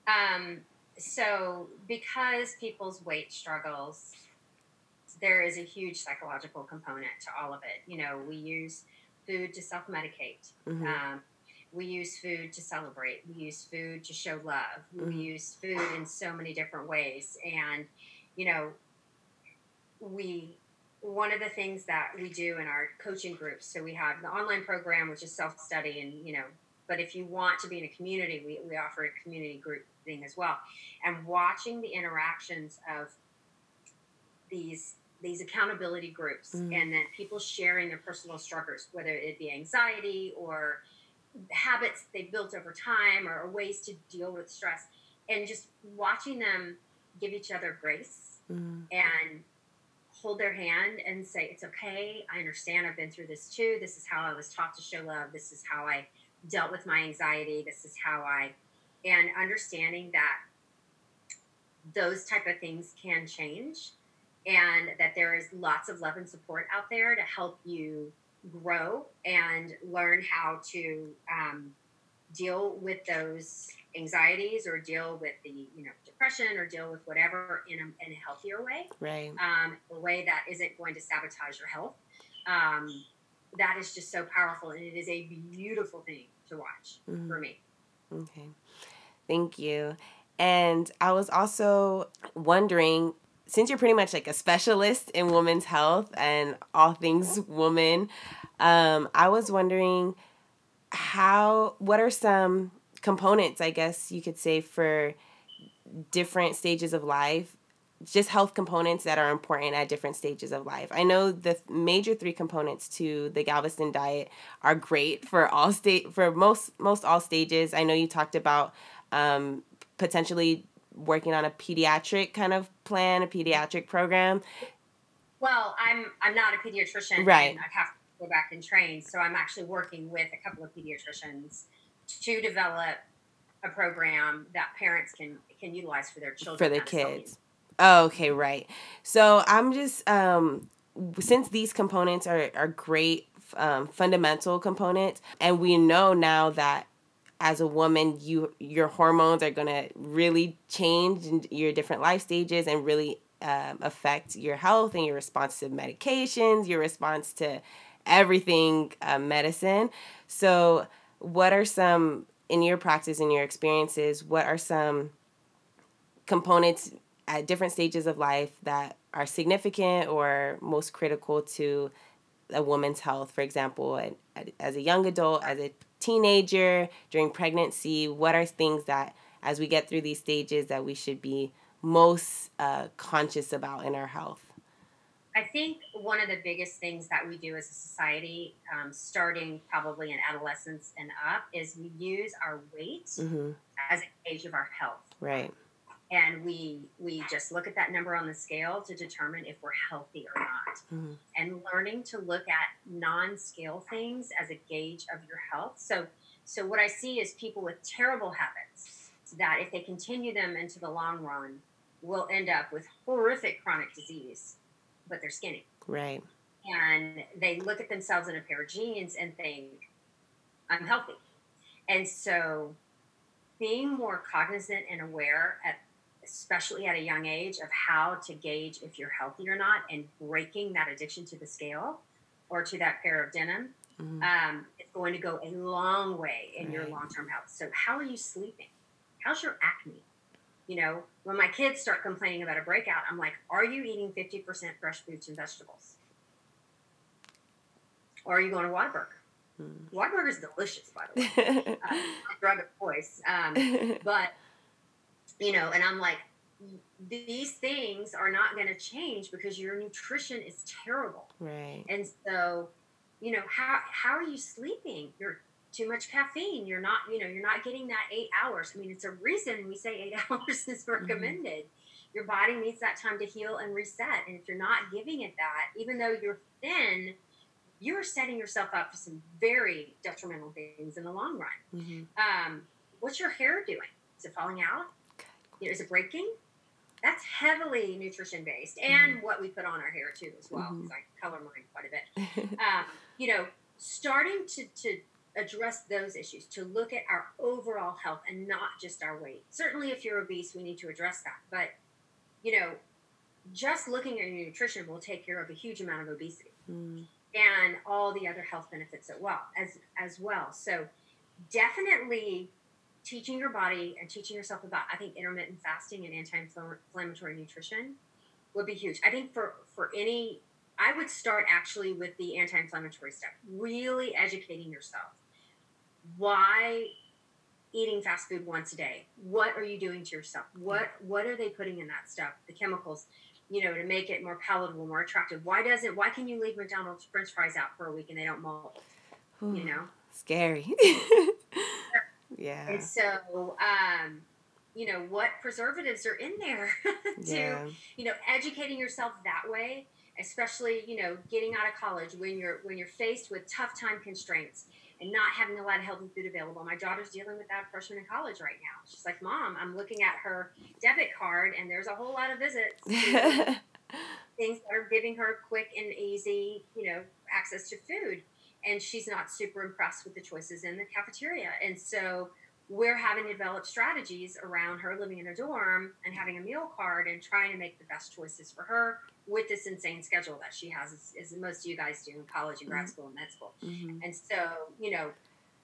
Um, so because people's weight struggles there is a huge psychological component to all of it. You know we use food to self-medicate. Mm-hmm. um, we use food to celebrate. We use food to show love. Mm-hmm. we use food in so many different ways. And you know we one of the things that we do in our coaching groups so we have the online program which is self-study and you know but if you want to be in a community we, we offer a community group thing as well. And watching the interactions of these these accountability groups mm. and then people sharing their personal struggles, whether it be anxiety or habits they've built over time or, or ways to deal with stress, and just watching them give each other grace mm. and hold their hand and say, It's okay. I understand. I've been through this too. This is how I was taught to show love. This is how I dealt with my anxiety. This is how I and understanding that those type of things can change and that there is lots of love and support out there to help you grow and learn how to um, deal with those anxieties or deal with the you know depression or deal with whatever in a, in a healthier way. Right. Um, a way that isn't going to sabotage your health. Um, that is just so powerful and it is a beautiful thing to watch mm-hmm. for me. Okay Thank you. And I was also wondering since you're pretty much like a specialist in women's health and all things woman, um, I was wondering how, what are some components, I guess you could say, for different stages of life just health components that are important at different stages of life. I know the major three components to the Galveston diet are great for all state for most most all stages. I know you talked about um, potentially working on a pediatric kind of plan, a pediatric program? Well, I'm I'm not a pediatrician, right? I have to go back and train, so I'm actually working with a couple of pediatricians to develop a program that parents can can utilize for their children for their kids. Oh, okay, right. So I'm just um, since these components are are great um, fundamental components, and we know now that as a woman you your hormones are going to really change in your different life stages and really um, affect your health and your response to medications your response to everything uh, medicine. So what are some in your practice in your experiences what are some components at different stages of life that are significant or most critical to a woman's health? For example as a young adult as a teenager, during pregnancy? What are things that, as we get through these stages, that we should be most uh, conscious about in our health? I think one of the biggest things that we do as a society, um, starting probably in adolescence and up, is we use our weight mm-hmm. as a gauge of our health. Right. And we we just look at that number on the scale to determine if we're healthy or not. Mm-hmm. And learning to look at non-scale things as a gauge of your health. So so what I see is people with terrible habits that if they continue them into the long run, will end up with horrific chronic disease but they're skinny. Right. And they look at themselves in a pair of jeans and think, I'm healthy. And so being more cognizant and aware at especially at a young age of how to gauge if you're healthy or not and breaking that addiction to the scale or to that pair of denim mm-hmm. um, it's going to go a long way in right. your long-term health so how are you sleeping how's your acne you know, when my kids start complaining about a breakout, I'm like, are you eating 50% fresh fruits and vegetables? Or are you going to Whataburger? Hmm. Whataburger is delicious, by the way. uh, drug of choice. Um, but, you know, and I'm like, these things are not going to change because your nutrition is terrible. Right. And so, you know, how, how are you sleeping? You're too much caffeine. You're not, you know, you're not getting that eight hours. I mean, it's a reason we say eight hours is mm-hmm. recommended. Mm-hmm. Your body needs that time to heal and reset. And if you're not giving it that, even though you're thin, you're setting yourself up for some very detrimental things in the long run. Mm-hmm. Um, what's your hair doing? Is it falling out? Is it breaking? That's heavily nutrition based, and mm-hmm. what we put on our hair too, as well. Because mm-hmm. I color mine quite a bit. um, you know, starting to to address those issues, to look at our overall health and not just our weight. Certainly, if you're obese, we need to address that. But, you know, just looking at your nutrition will take care of a huge amount of obesity mm. and all the other health benefits as well as as well. So definitely teaching your body and teaching yourself about I think intermittent fasting and anti-inflammatory nutrition would be huge. I think for for any I would start actually with the anti-inflammatory stuff, really educating yourself. Why eating fast food once a day? What are you doing to yourself? What what are they putting in that stuff? The chemicals you know to make it more palatable more attractive. Why does it why can you leave mcdonald's french fries out for a week and they don't mold Ooh, you know? Scary yeah and so um you know what preservatives are in there to yeah. you know educating yourself that way especially you know getting out of college when you're when you're faced with tough time constraints and not having a lot of healthy food available. My daughter's dealing with that freshman in college right now. She's like, Mom, I'm looking at her debit card and there's a whole lot of visits. things that are giving her quick and easy, you know, access to food. And she's not super impressed with the choices in the cafeteria. And so we're having to develop strategies around her living in a dorm and having a meal card and trying to make the best choices for her with this insane schedule that she has, as, most of you guys do in college and grad mm-hmm. school and med school. Mm-hmm. And so, you know,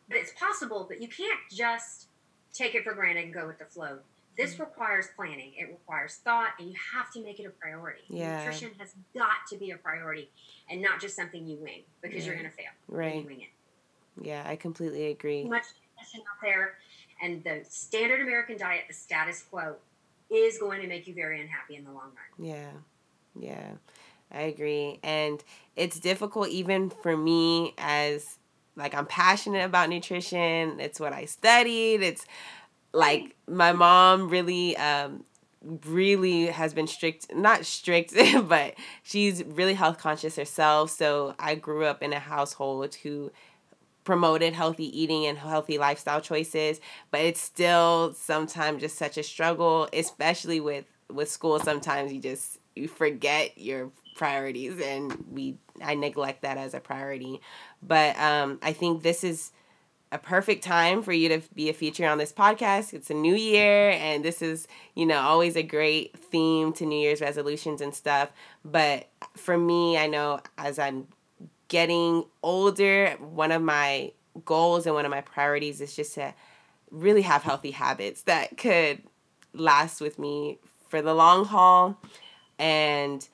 but it's possible, but you can't just take it for granted and go with the flow. This mm-hmm. requires planning. It requires thought, and you have to make it a priority. Yeah. Nutrition has got to be a priority, and not just something you wing because yeah. you're going to fail. Right. wing it. Yeah, I completely agree. Too much out there, and the standard American diet, the status quo, is going to make you very unhappy in the long run. Yeah. Yeah, I agree. And it's difficult even for me as like I'm passionate about nutrition. It's what I studied. It's like my mom really um really has been strict not strict but she's really health conscious herself so i grew up in a household who promoted healthy eating and healthy lifestyle choices but it's still sometimes just such a struggle especially with with school sometimes you just you forget your priorities and we I neglect that as a priority. But um, I think this is a perfect time for you to be a feature on this podcast. It's a new year and this is, you know, always a great theme to New Year's resolutions and stuff. But for me, I know as I'm getting older, one of my goals and one of my priorities is just to really have healthy habits that could last with me for the long haul and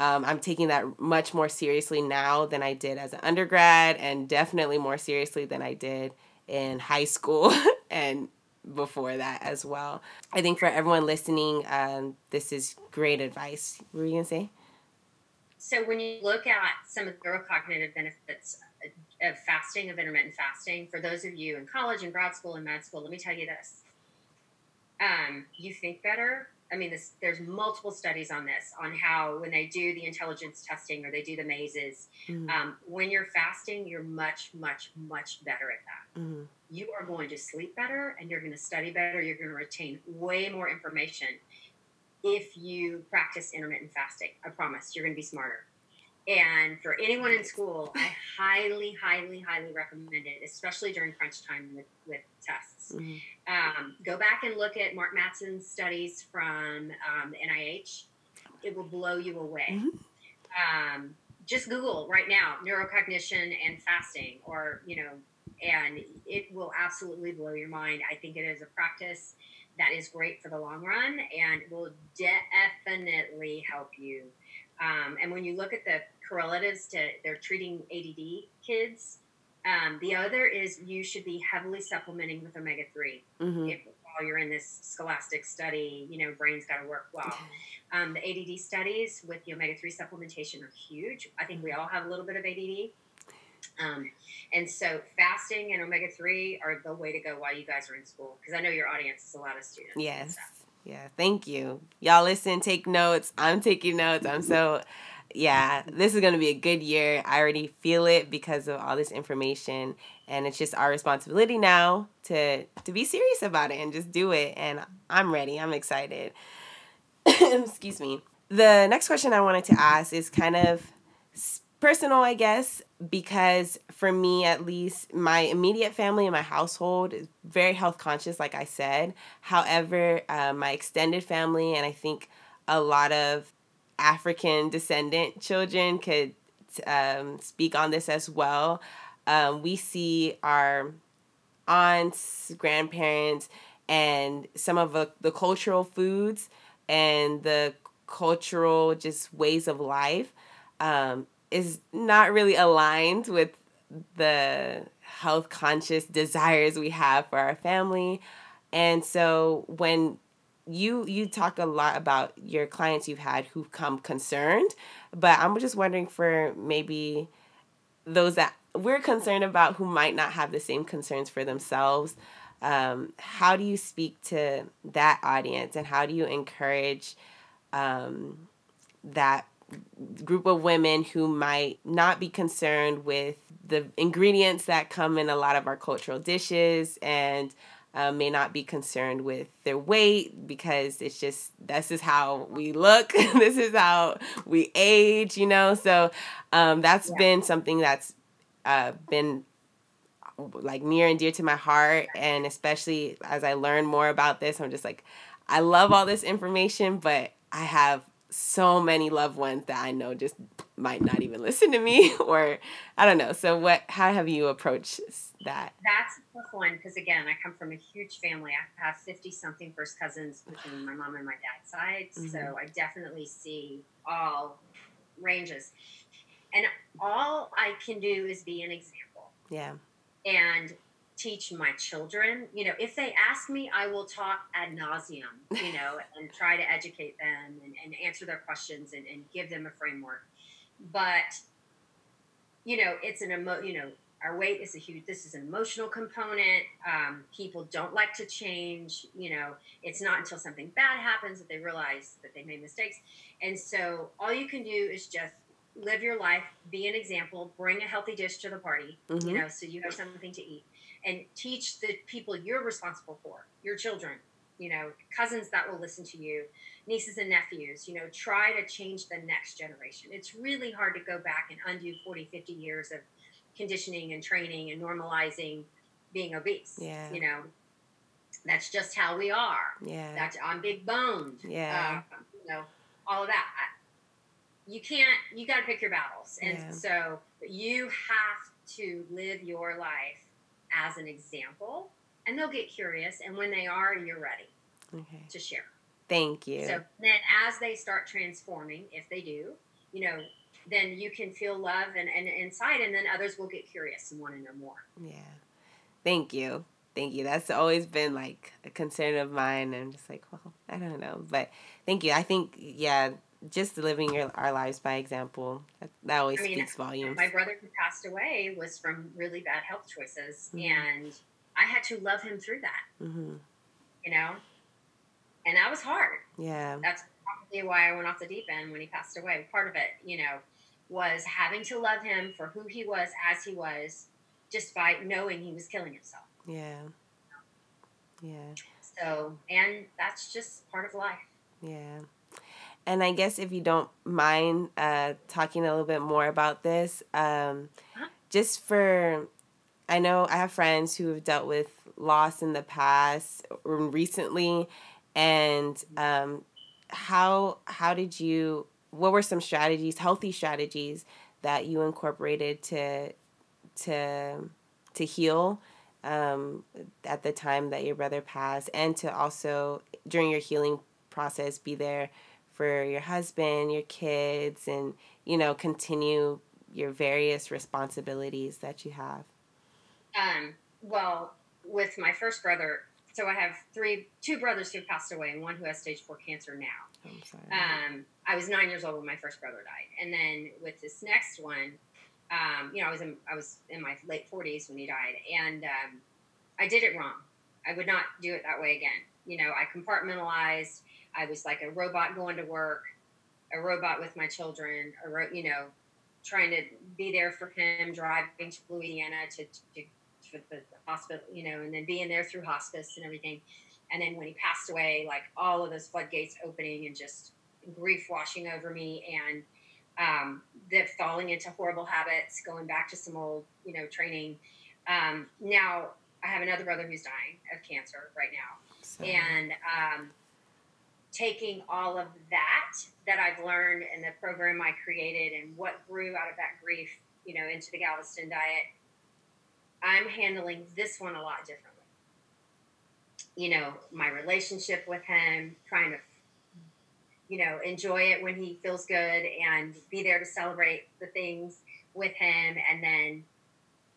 um, I'm taking that much more seriously now than I did as an undergrad, and definitely more seriously than I did in high school and before that as well. I think for everyone listening, um, this is great advice. What were you gonna say? So when you look at some of the neurocognitive benefits of fasting, of intermittent fasting, for those of you in college and grad school and med school, let me tell you this: um, you think better. I mean, this, there's multiple studies on this, on how when they do the intelligence testing or they do the mazes, mm-hmm. um, when you're fasting, you're much, much, much better at that. Mm-hmm. You are going to sleep better and you're going to study better. You're going to retain way more information if you practice intermittent fasting. I promise you're going to be smarter. And for anyone in school, I highly, highly, highly recommend it, especially during crunch time with, with tests. Mm-hmm. Um, go back and look at Mark Mattson's studies from um, NIH. It will blow you away. Mm-hmm. Um, just Google right now neurocognition and fasting, or, you know, and it will absolutely blow your mind. I think it is a practice that is great for the long run and will definitely help you. Um, and when you look at the correlatives to they're treating ADD kids, um, the other is you should be heavily supplementing with omega 3 mm-hmm. while you're in this scholastic study. You know, brain's got to work well. Um, the ADD studies with the omega 3 supplementation are huge. I think we all have a little bit of ADD. Um, and so fasting and omega 3 are the way to go while you guys are in school because I know your audience is a lot of students. Yes. Yeah, thank you. Y'all listen, take notes. I'm taking notes. I'm so yeah, this is going to be a good year. I already feel it because of all this information and it's just our responsibility now to to be serious about it and just do it and I'm ready. I'm excited. Excuse me. The next question I wanted to ask is kind of personal, I guess, because for me at least, my immediate family and my household is very health conscious, like I said. However, uh, my extended family and I think a lot of African descendant children could um, speak on this as well. Um, we see our aunts, grandparents, and some of the, the cultural foods and the cultural just ways of life um, is not really aligned with the health conscious desires we have for our family. And so when you you talk a lot about your clients you've had who've come concerned, but I'm just wondering for maybe those that we're concerned about who might not have the same concerns for themselves. Um, how do you speak to that audience and how do you encourage um, that group of women who might not be concerned with the ingredients that come in a lot of our cultural dishes and uh, may not be concerned with their weight because it's just this is how we look. This is how we age you know? So um, that's yeah. been something that's uh, been like near and dear to my heart. And especially as i learn more about this i'm just like i love all this information but i have so many loved ones that I know just might not even listen to me or I don't know. So what how have you approached that? That's a tough one because again, I come from a huge family. I have 50 something first cousins between my mom and my dad's side. Mm-hmm. So I definitely see all ranges. And all I can do is be an example. Yeah. And teach my children. You know, if they ask me, I will talk ad nauseum, you know, and try to educate them and, and answer their questions and, and, give them a framework. But, you know, it's an emo, you know, our weight is a huge, this is an emotional component. Um, people don't like to change. You know, it's not until something bad happens that they realize that they made mistakes. And so all you can do is just live your life, be an example, bring a healthy dish to the party, mm-hmm. you know, so you have something to eat and teach the people you're responsible for, your children, you know, cousins that will listen to you, nieces and nephews, you know, try to change the next generation. It's really hard to go back and undo 40, 50 years of conditioning and training and normalizing being obese. Yeah. You know, that's just how we are. Yeah. That's I'm big boned. Yeah. Uh, you know, all of that. You can't, you got to pick your battles. And yeah. so you have to live your life as an example and they'll get curious and when they are you're ready okay. to share thank you so then as they start transforming if they do you know then you can feel love and, and inside and then others will get curious and want to know more yeah thank you Thank you. That's always been like a concern of mine. I'm just like, well, I don't know, but thank you. I think, yeah, just living your, our lives by example that, that always I mean, speaks volumes. My brother who passed away was from really bad health choices, mm-hmm. and I had to love him through that. Mm-hmm. You know, and that was hard. Yeah, that's probably why I went off the deep end when he passed away. Part of it, you know, was having to love him for who he was as he was, just by knowing he was killing himself. Yeah. Yeah. So, and that's just part of life. Yeah. And I guess if you don't mind uh, talking a little bit more about this, um, just for, I know I have friends who have dealt with loss in the past or recently, and um, how how did you? What were some strategies, healthy strategies that you incorporated to to to heal um, at the time that your brother passed, and to also during your healing process be there for your husband, your kids, and you know continue your various responsibilities that you have? Um, well, with my first brother, so I have three, two brothers who passed away, and one who has stage four cancer now. I'm sorry. Um, I was nine years old when my first brother died, and then with this next one, um, you know, I was in I was in my late forties when he died, and um, I did it wrong. I would not do it that way again. You know, I compartmentalized. I was like a robot going to work, a robot with my children, a ro- you know, trying to be there for him, driving to Louisiana to, to, to the hospital, you know, and then being there through hospice and everything. And then when he passed away, like all of those floodgates opening and just grief washing over me and um, the falling into horrible habits, going back to some old, you know, training. Um, now I have another brother who's dying of cancer right now. And um, taking all of that that I've learned in the program I created and what grew out of that grief, you know, into the Galveston diet, I'm handling this one a lot differently. You know, my relationship with him, trying to, you know, enjoy it when he feels good and be there to celebrate the things with him and then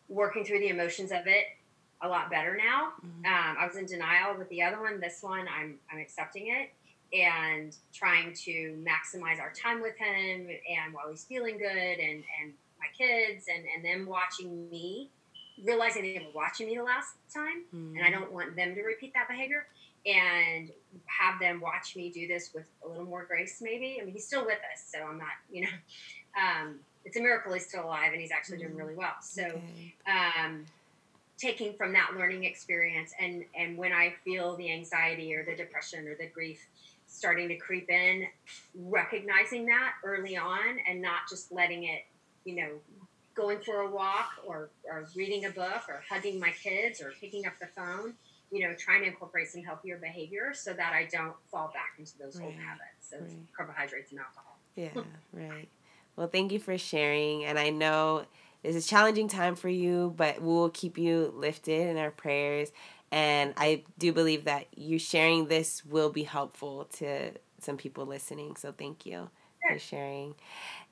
working through the emotions of it a lot better now. Mm-hmm. Um, I was in denial with the other one. This one, I'm, I'm accepting it and trying to maximize our time with him and while he's feeling good and, and my kids and, and them watching me, realizing they were watching me the last time mm-hmm. and I don't want them to repeat that behavior and have them watch me do this with a little more grace maybe. I mean, he's still with us, so I'm not, you know, um, it's a miracle he's still alive and he's actually mm-hmm. doing really well. So, okay. um, taking from that learning experience and and when I feel the anxiety or the depression or the grief starting to creep in, recognizing that early on and not just letting it, you know, going for a walk or, or reading a book or hugging my kids or picking up the phone, you know, trying to incorporate some healthier behavior so that I don't fall back into those right. old habits of right. carbohydrates and alcohol. Yeah, right. Well, thank you for sharing. And I know it's a challenging time for you, but we'll keep you lifted in our prayers. And I do believe that you sharing this will be helpful to some people listening. So thank you for sharing.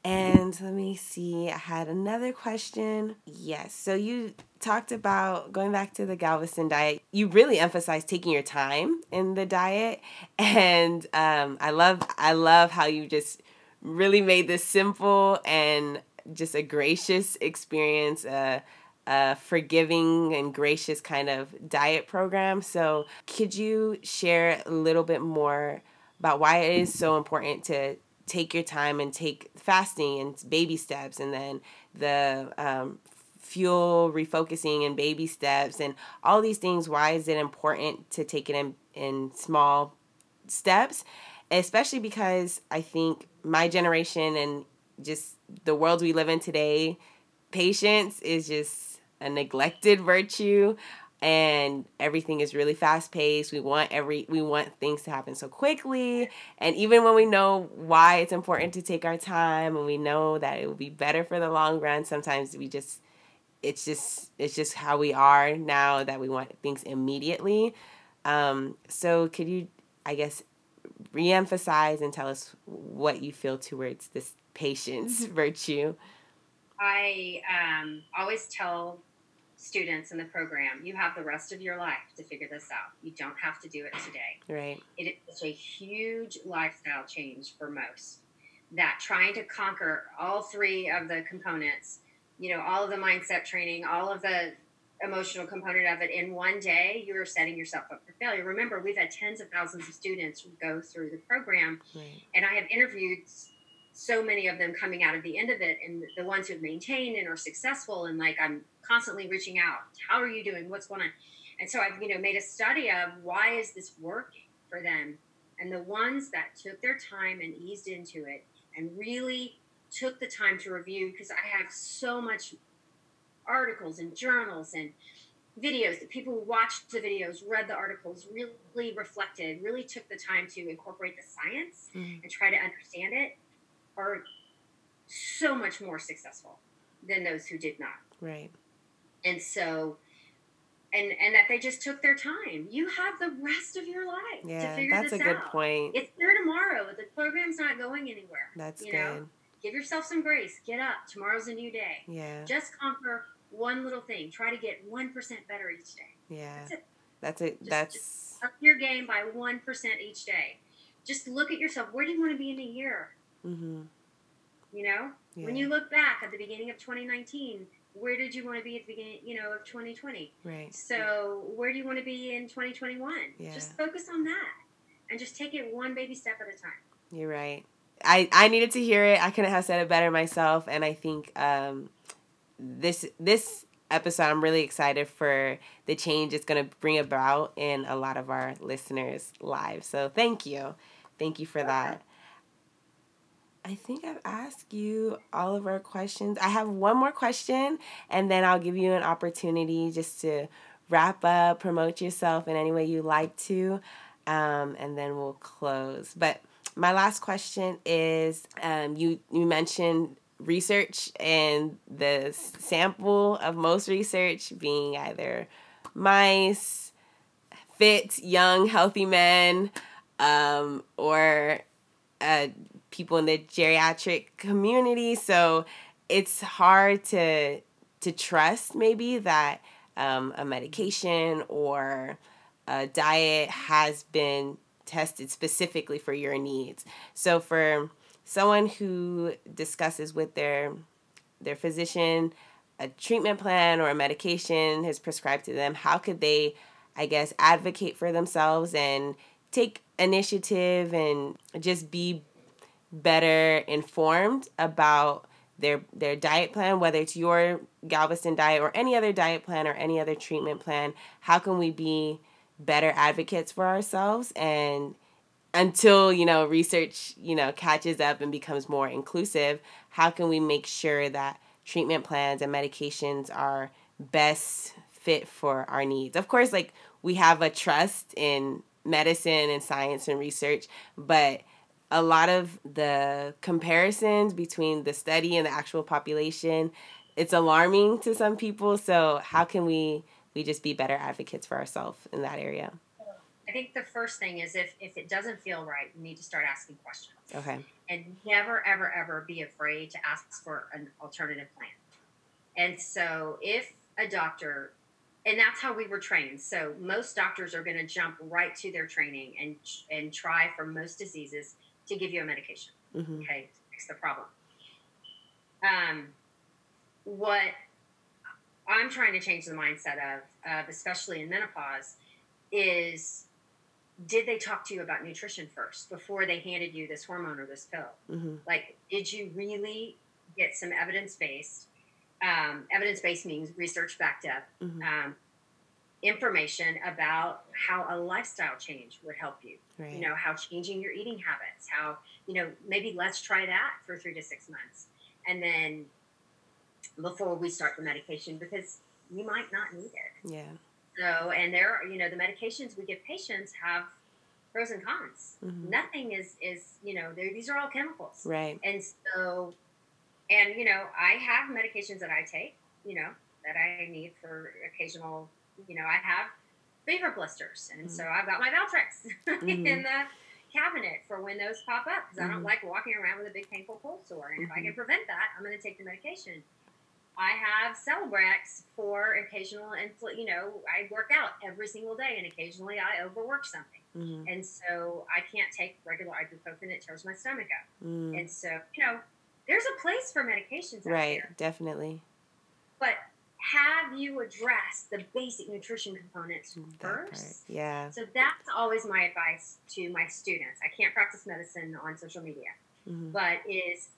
And let me see, I had another question. Yes, so you talked about going back to the Galveston diet. You really emphasize taking your time in the diet, and um, I love I love how you just really made this simple and just a gracious experience. Uh, a forgiving and gracious kind of diet program. So, could you share a little bit more about why it is so important to take your time and take fasting and baby steps and then the um, fuel refocusing and baby steps and all these things? Why is it important to take it in, in small steps? Especially because I think my generation and just the world we live in today, patience is just a neglected virtue and everything is really fast paced we want every we want things to happen so quickly. And even when we know why it's important to take our time and we know that it will be better for the long run sometimes we just it's just it's just how we are now that we want things immediately. Um, so could you i guess reemphasize and tell us what you feel towards this patience virtue? I um, always tell students in the program, you have the rest of your life to figure this out. You don't have to do it today. Right. It is a huge lifestyle change for most. That trying to conquer all three of the components, you know, all of the mindset training, all of the emotional component of it in one day, you are setting yourself up for failure. Remember, we've had tens of thousands of students go through the program, Right. and I have interviewed so many of them coming out of the end of it, and the ones who've maintained and are successful. And like, I'm constantly reaching out. How are you doing? What's going on? And so I've you know made a study of why is this working for them, and the ones that took their time and eased into it and really took the time to review because I have so much articles and journals and videos that people who watched the videos, read the articles, really reflected, really took the time to incorporate the science Mhm. and try to understand it, are so much more successful than those who did not. Right. And so, and and that they just took their time. You have the rest of your life to figure Yeah, figure that's a good point. It's there tomorrow. The program's not going anywhere. That's you good. know? Give yourself some grace. Get up. Tomorrow's a new day. Yeah. Just conquer one little thing. Try to get one percent better each day. Yeah. That's it. That's it. Just- That's Up your game by one percent each day. Just look at yourself. Where do you want to be in a year? Mhm. You know, Yeah. when you look back at the beginning of 2019, where did you want to be at the beginning? You know, of 2020. right. So where do you want to be in 2021? Yeah. Just focus on that, and just take it one baby step at a time. You're right. I, I needed to hear it. I couldn't have said it better myself. And I think um, this this episode, I'm really excited for the change it's going to bring about in a lot of our listeners' lives. So thank you. Thank you for that. I think I've asked you all of our questions. I have one more question, and then I'll give you an opportunity just to wrap up, promote yourself in any way you like to, um, and then we'll close. But my last question is um, you, you mentioned research and the sample of most research being either mice, fit, young, healthy men, um, or uh, people in the geriatric community. So it's hard to to trust maybe that um, a medication or a diet has been tested specifically for your needs. So for someone who discusses with their their physician a treatment plan or a medication is prescribed to them, how could they, I guess, advocate for themselves and take initiative and just be better informed about their their diet plan, whether it's your Galveston diet or any other diet plan or any other treatment plan? How can we be better advocates for ourselves and until you know research you know catches up and becomes more inclusive how can we make sure that treatment plans and medications are best fit for our needs of course like we have a trust in medicine and science and research but a lot of the comparisons between the study and the actual population it's alarming to some people. So how can we we just be better advocates for ourselves in that area? I think the first thing is if if it doesn't feel right, you need to start asking questions. okay. And never ever ever be afraid to ask for an alternative plan. And so if a doctor and that's how we were trained. So most doctors are going to jump right to their training and and try for most diseases to give you a medication. Hmm okay fix the problem. Um what i'm trying to change the mindset of of especially in menopause is did they talk to you about nutrition first before they handed you this hormone or this pill? Hmm like did you really get some evidence-based um, evidence-based means research-backed up hmm um, information about how a lifestyle change would help you. Right. you know how changing your eating habits how you know maybe let's try that for three to six months. And then before we start the medication because you might not need it. Yeah. So and there are you know the medications we give patients have pros and cons. Mhm. nothing is is you know these are all chemicals. Right. And so and you know i have medications that i take you know that i need for occasional you know i have fever blisters and so i've got my valtrex Mhm. in the cabinet for when those pop up because i don't like walking around with a big painful cold sore and if i Mm-hmm. can prevent that i'm going to take the medication I have Celebrex for occasional, infl- you know, I work out every single day and occasionally I overwork something. Mm-hmm. And so I can't take regular ibuprofen, it tears my stomach up. Mm. And so, you know, there's a place for medications right definitely but have you addressed the basic nutrition components first yeah so that's always my advice to my students i can't practice medicine on social media mm-hmm. but is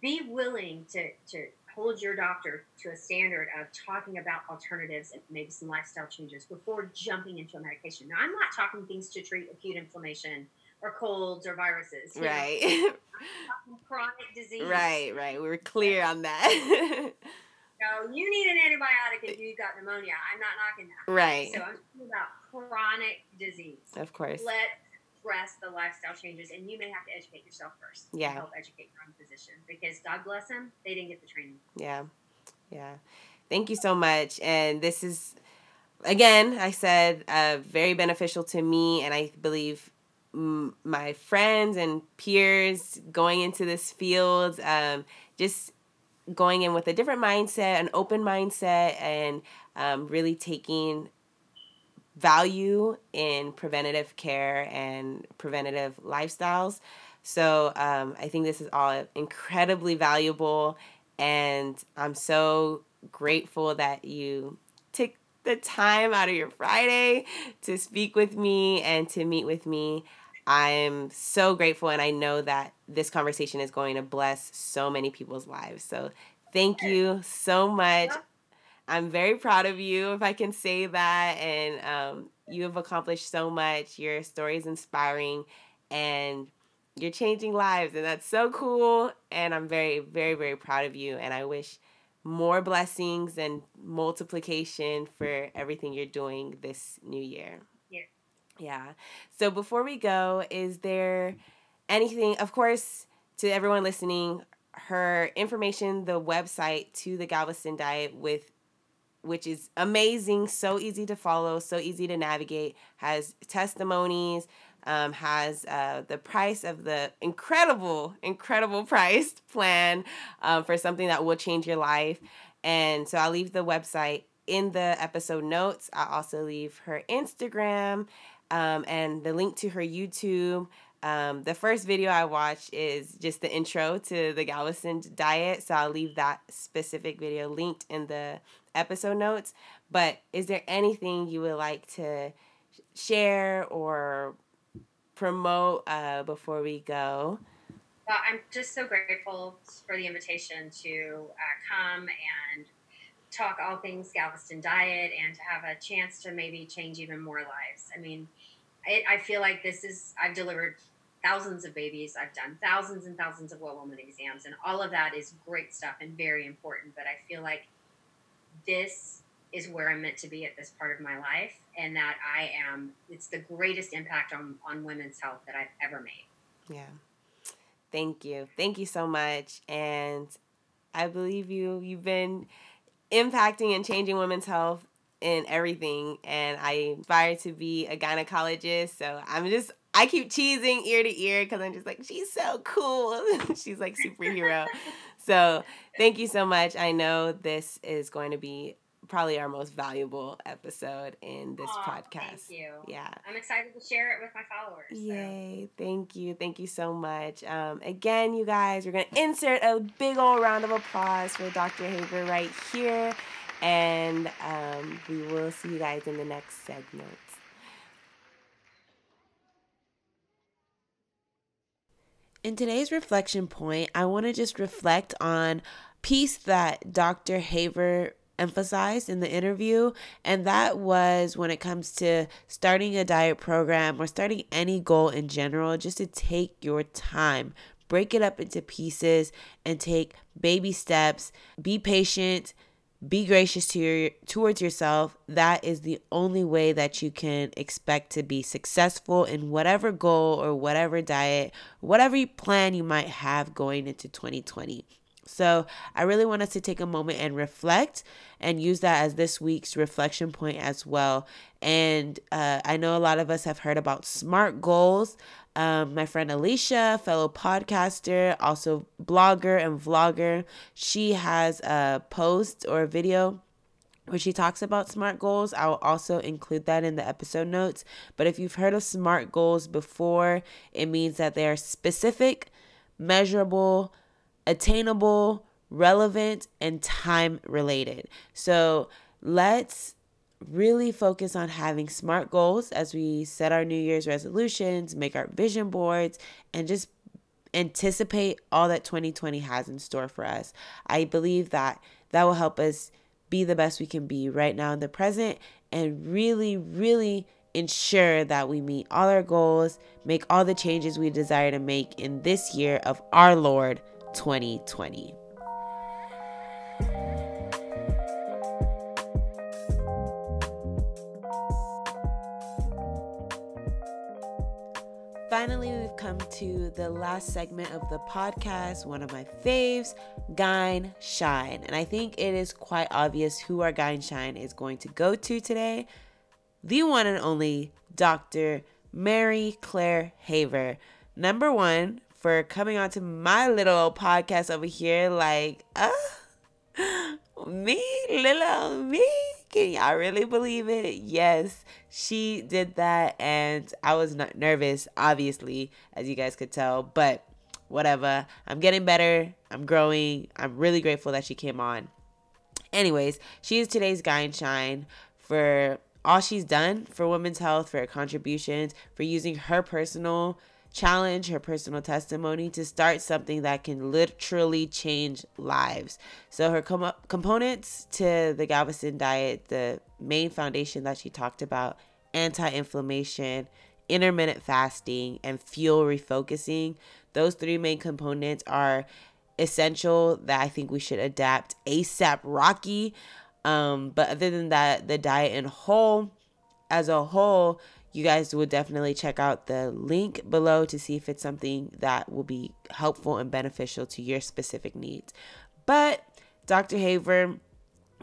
be willing to to hold your doctor to a standard of talking about alternatives and maybe some lifestyle changes before jumping into a medication now i'm not talking things to treat acute inflammation or colds or viruses. Right. chronic disease. Right, right. We were clear on that. no, you need an antibiotic if you've got pneumonia. I'm not knocking that. Right. So I'm talking about chronic disease. Of course. Let address the lifestyle changes, and you may have to educate yourself first. Yeah. help educate your own physician because God bless them, they didn't get the training. Yeah. Yeah. Thank you so much. And this is again, I said, uh, very beneficial to me, and I believe my friends and peers going into this field, um, just going in with a different mindset, an open mindset, and um, really taking value in preventative care and preventative lifestyles. So um, I think this is all incredibly valuable, and I'm so grateful that you took the time out of your Friday to speak with me and to meet with me. I'm so grateful, and I know that this conversation is going to bless so many people's lives. So, thank you so much. I'm very proud of you, if I can say that. And um, you have accomplished so much. Your story is inspiring, and you're changing lives, and that's so cool. And I'm very, very, very proud of you. And I wish more blessings and multiplication for everything you're doing this new year. Yeah. So before we go, is there anything, of course, to everyone listening, her information, the website to the Galveston diet with which is amazing, so easy to follow, so easy to navigate, has testimonies, um, has uh, the price of the incredible, incredible priced plan um, for something that will change your life. And so I'll leave the website in the episode notes. I'll also leave her Instagram um, and the link to her YouTube. Um, the first video I watched is just the intro to the Galveston diet, so I'll leave that specific video linked in the episode notes. But is there anything you would like to share or promote uh, before we go? Well, I'm just so grateful for the invitation to uh, come and talk all things Galveston diet and to have a chance to maybe change even more lives. I mean, it, I feel like this is, I've delivered thousands of babies, I've done thousands and thousands of well woman exams, and all of that is great stuff and very important. But I feel like this is where I'm meant to be at this part of my life, and that I am, it's the greatest impact on, on women's health that I've ever made. Yeah. Thank you. Thank you so much. And I believe you. You've been impacting and changing women's health in everything and I aspire to be a gynecologist. So I'm just I keep cheesing ear to ear because I'm just like, she's so cool. she's like superhero. so thank you so much. I know this is going to be probably our most valuable episode in this Aww, podcast. Thank you. Yeah. I'm excited to share it with my followers. Yay. So. Thank you. Thank you so much. Um, again, you guys, we're going to insert a big old round of applause for Dr. Haver right here. And um, we will see you guys in the next segment. In today's reflection point, I want to just reflect on piece that Dr. Haver emphasized in the interview, and that was when it comes to starting a diet program or starting any goal in general, just to take your time, break it up into pieces, and take baby steps. Be patient. Be gracious to your towards yourself. That is the only way that you can expect to be successful in whatever goal or whatever diet, whatever plan you might have going into 2020. So I really want us to take a moment and reflect and use that as this week's reflection point as well. And uh, I know a lot of us have heard about SMART goals. Um, my friend Alicia, fellow podcaster, also blogger and vlogger, she has a post or a video where she talks about SMART goals. I will also include that in the episode notes. But if you've heard of SMART goals before, it means that they are specific, measurable, attainable, relevant, and time related. So let's really focus on having smart goals as we set our New Year's resolutions, make our vision boards, and just anticipate all that 2020 has in store for us. I believe that that will help us be the best we can be right now in the present and really, really ensure that we meet all our goals, make all the changes we desire to make in this year of our Lord 2020. Finally, we've come to the last segment of the podcast, one of my faves, Gyn Shine. And I think it is quite obvious who our Gyn Shine is going to go to today. The one and only Dr. Mary Claire Haver. Number one, for coming on to my little podcast over here, like, uh, me, little me. Can y'all really believe it? Yes, she did that, and I was not nervous, obviously, as you guys could tell, but whatever. I'm getting better. I'm growing. I'm really grateful that she came on. Anyways, she is today's Gyn Shine for all she's done for women's health, for her contributions, for using her personal challenge, her personal testimony to start something that can literally change lives. So, her com- components to the Galveston diet, the main foundation that she talked about, anti inflammation, intermittent fasting, and fuel refocusing, those three main components are essential that I think we should adapt ASAP Rocky. Um, but other than that, the diet in whole, as a whole, you guys would definitely check out the link below to see if it's something that will be helpful and beneficial to your specific needs. But Dr. Haver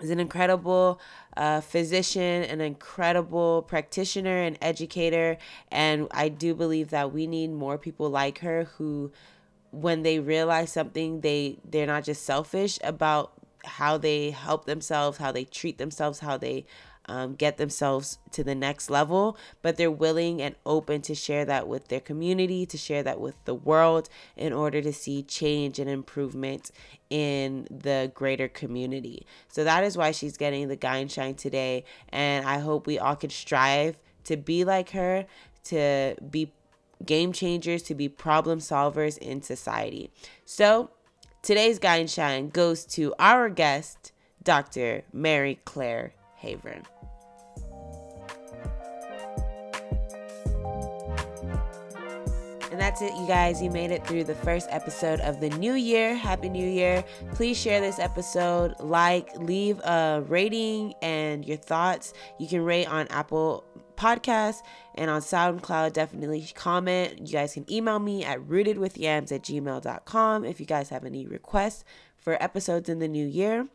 is an incredible uh, physician, an incredible practitioner and educator. And I do believe that we need more people like her who, when they realize something, they they're not just selfish about how they help themselves, how they treat themselves, how they um, get themselves to the next level, but they're willing and open to share that with their community, to share that with the world in order to see change and improvement in the greater community. So that is why she's getting the Gyn Shine today. And I hope we all can strive to be like her, to be game changers, to be problem solvers in society. So today's Gyn Shine goes to our guest, Dr. Mary Claire Haver. And that's it, you guys. You made it through the first episode of the new year. Happy New Year. Please share this episode, like, leave a rating and your thoughts. You can rate on Apple Podcasts and on SoundCloud. Definitely comment. You guys can email me at rootedwithyams at gmail.com if you guys have any requests for episodes in the new year.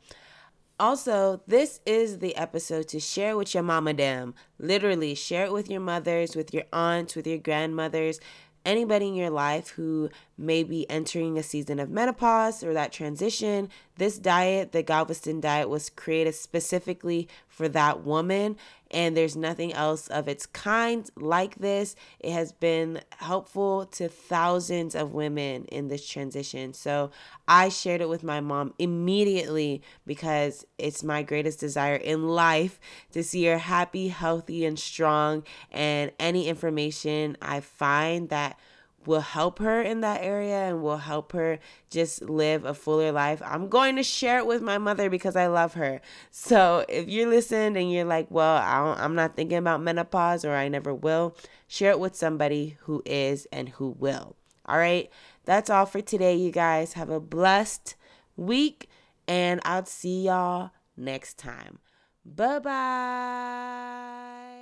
Also, this is the episode to share with your mama dem. Literally, share it with your mothers, with your aunts, with your grandmothers, anybody in your life who may be entering a season of menopause or that transition. This diet, the Galveston diet, was created specifically for that woman and there's nothing else of its kind like this. It has been helpful to thousands of women in this transition. So I shared it with my mom immediately because it's my greatest desire in life to see her happy, healthy, and strong. And any information I find that will help her in that area and will help her just live a fuller life. I'm going to share it with my mother because I love her. So if you're listening and you're like, well, I am not thinking about menopause or I never will, share it with somebody who is and who will. All right. That's all for today, you guys. Have a blessed week and I'll see y'all next time. Bye bye.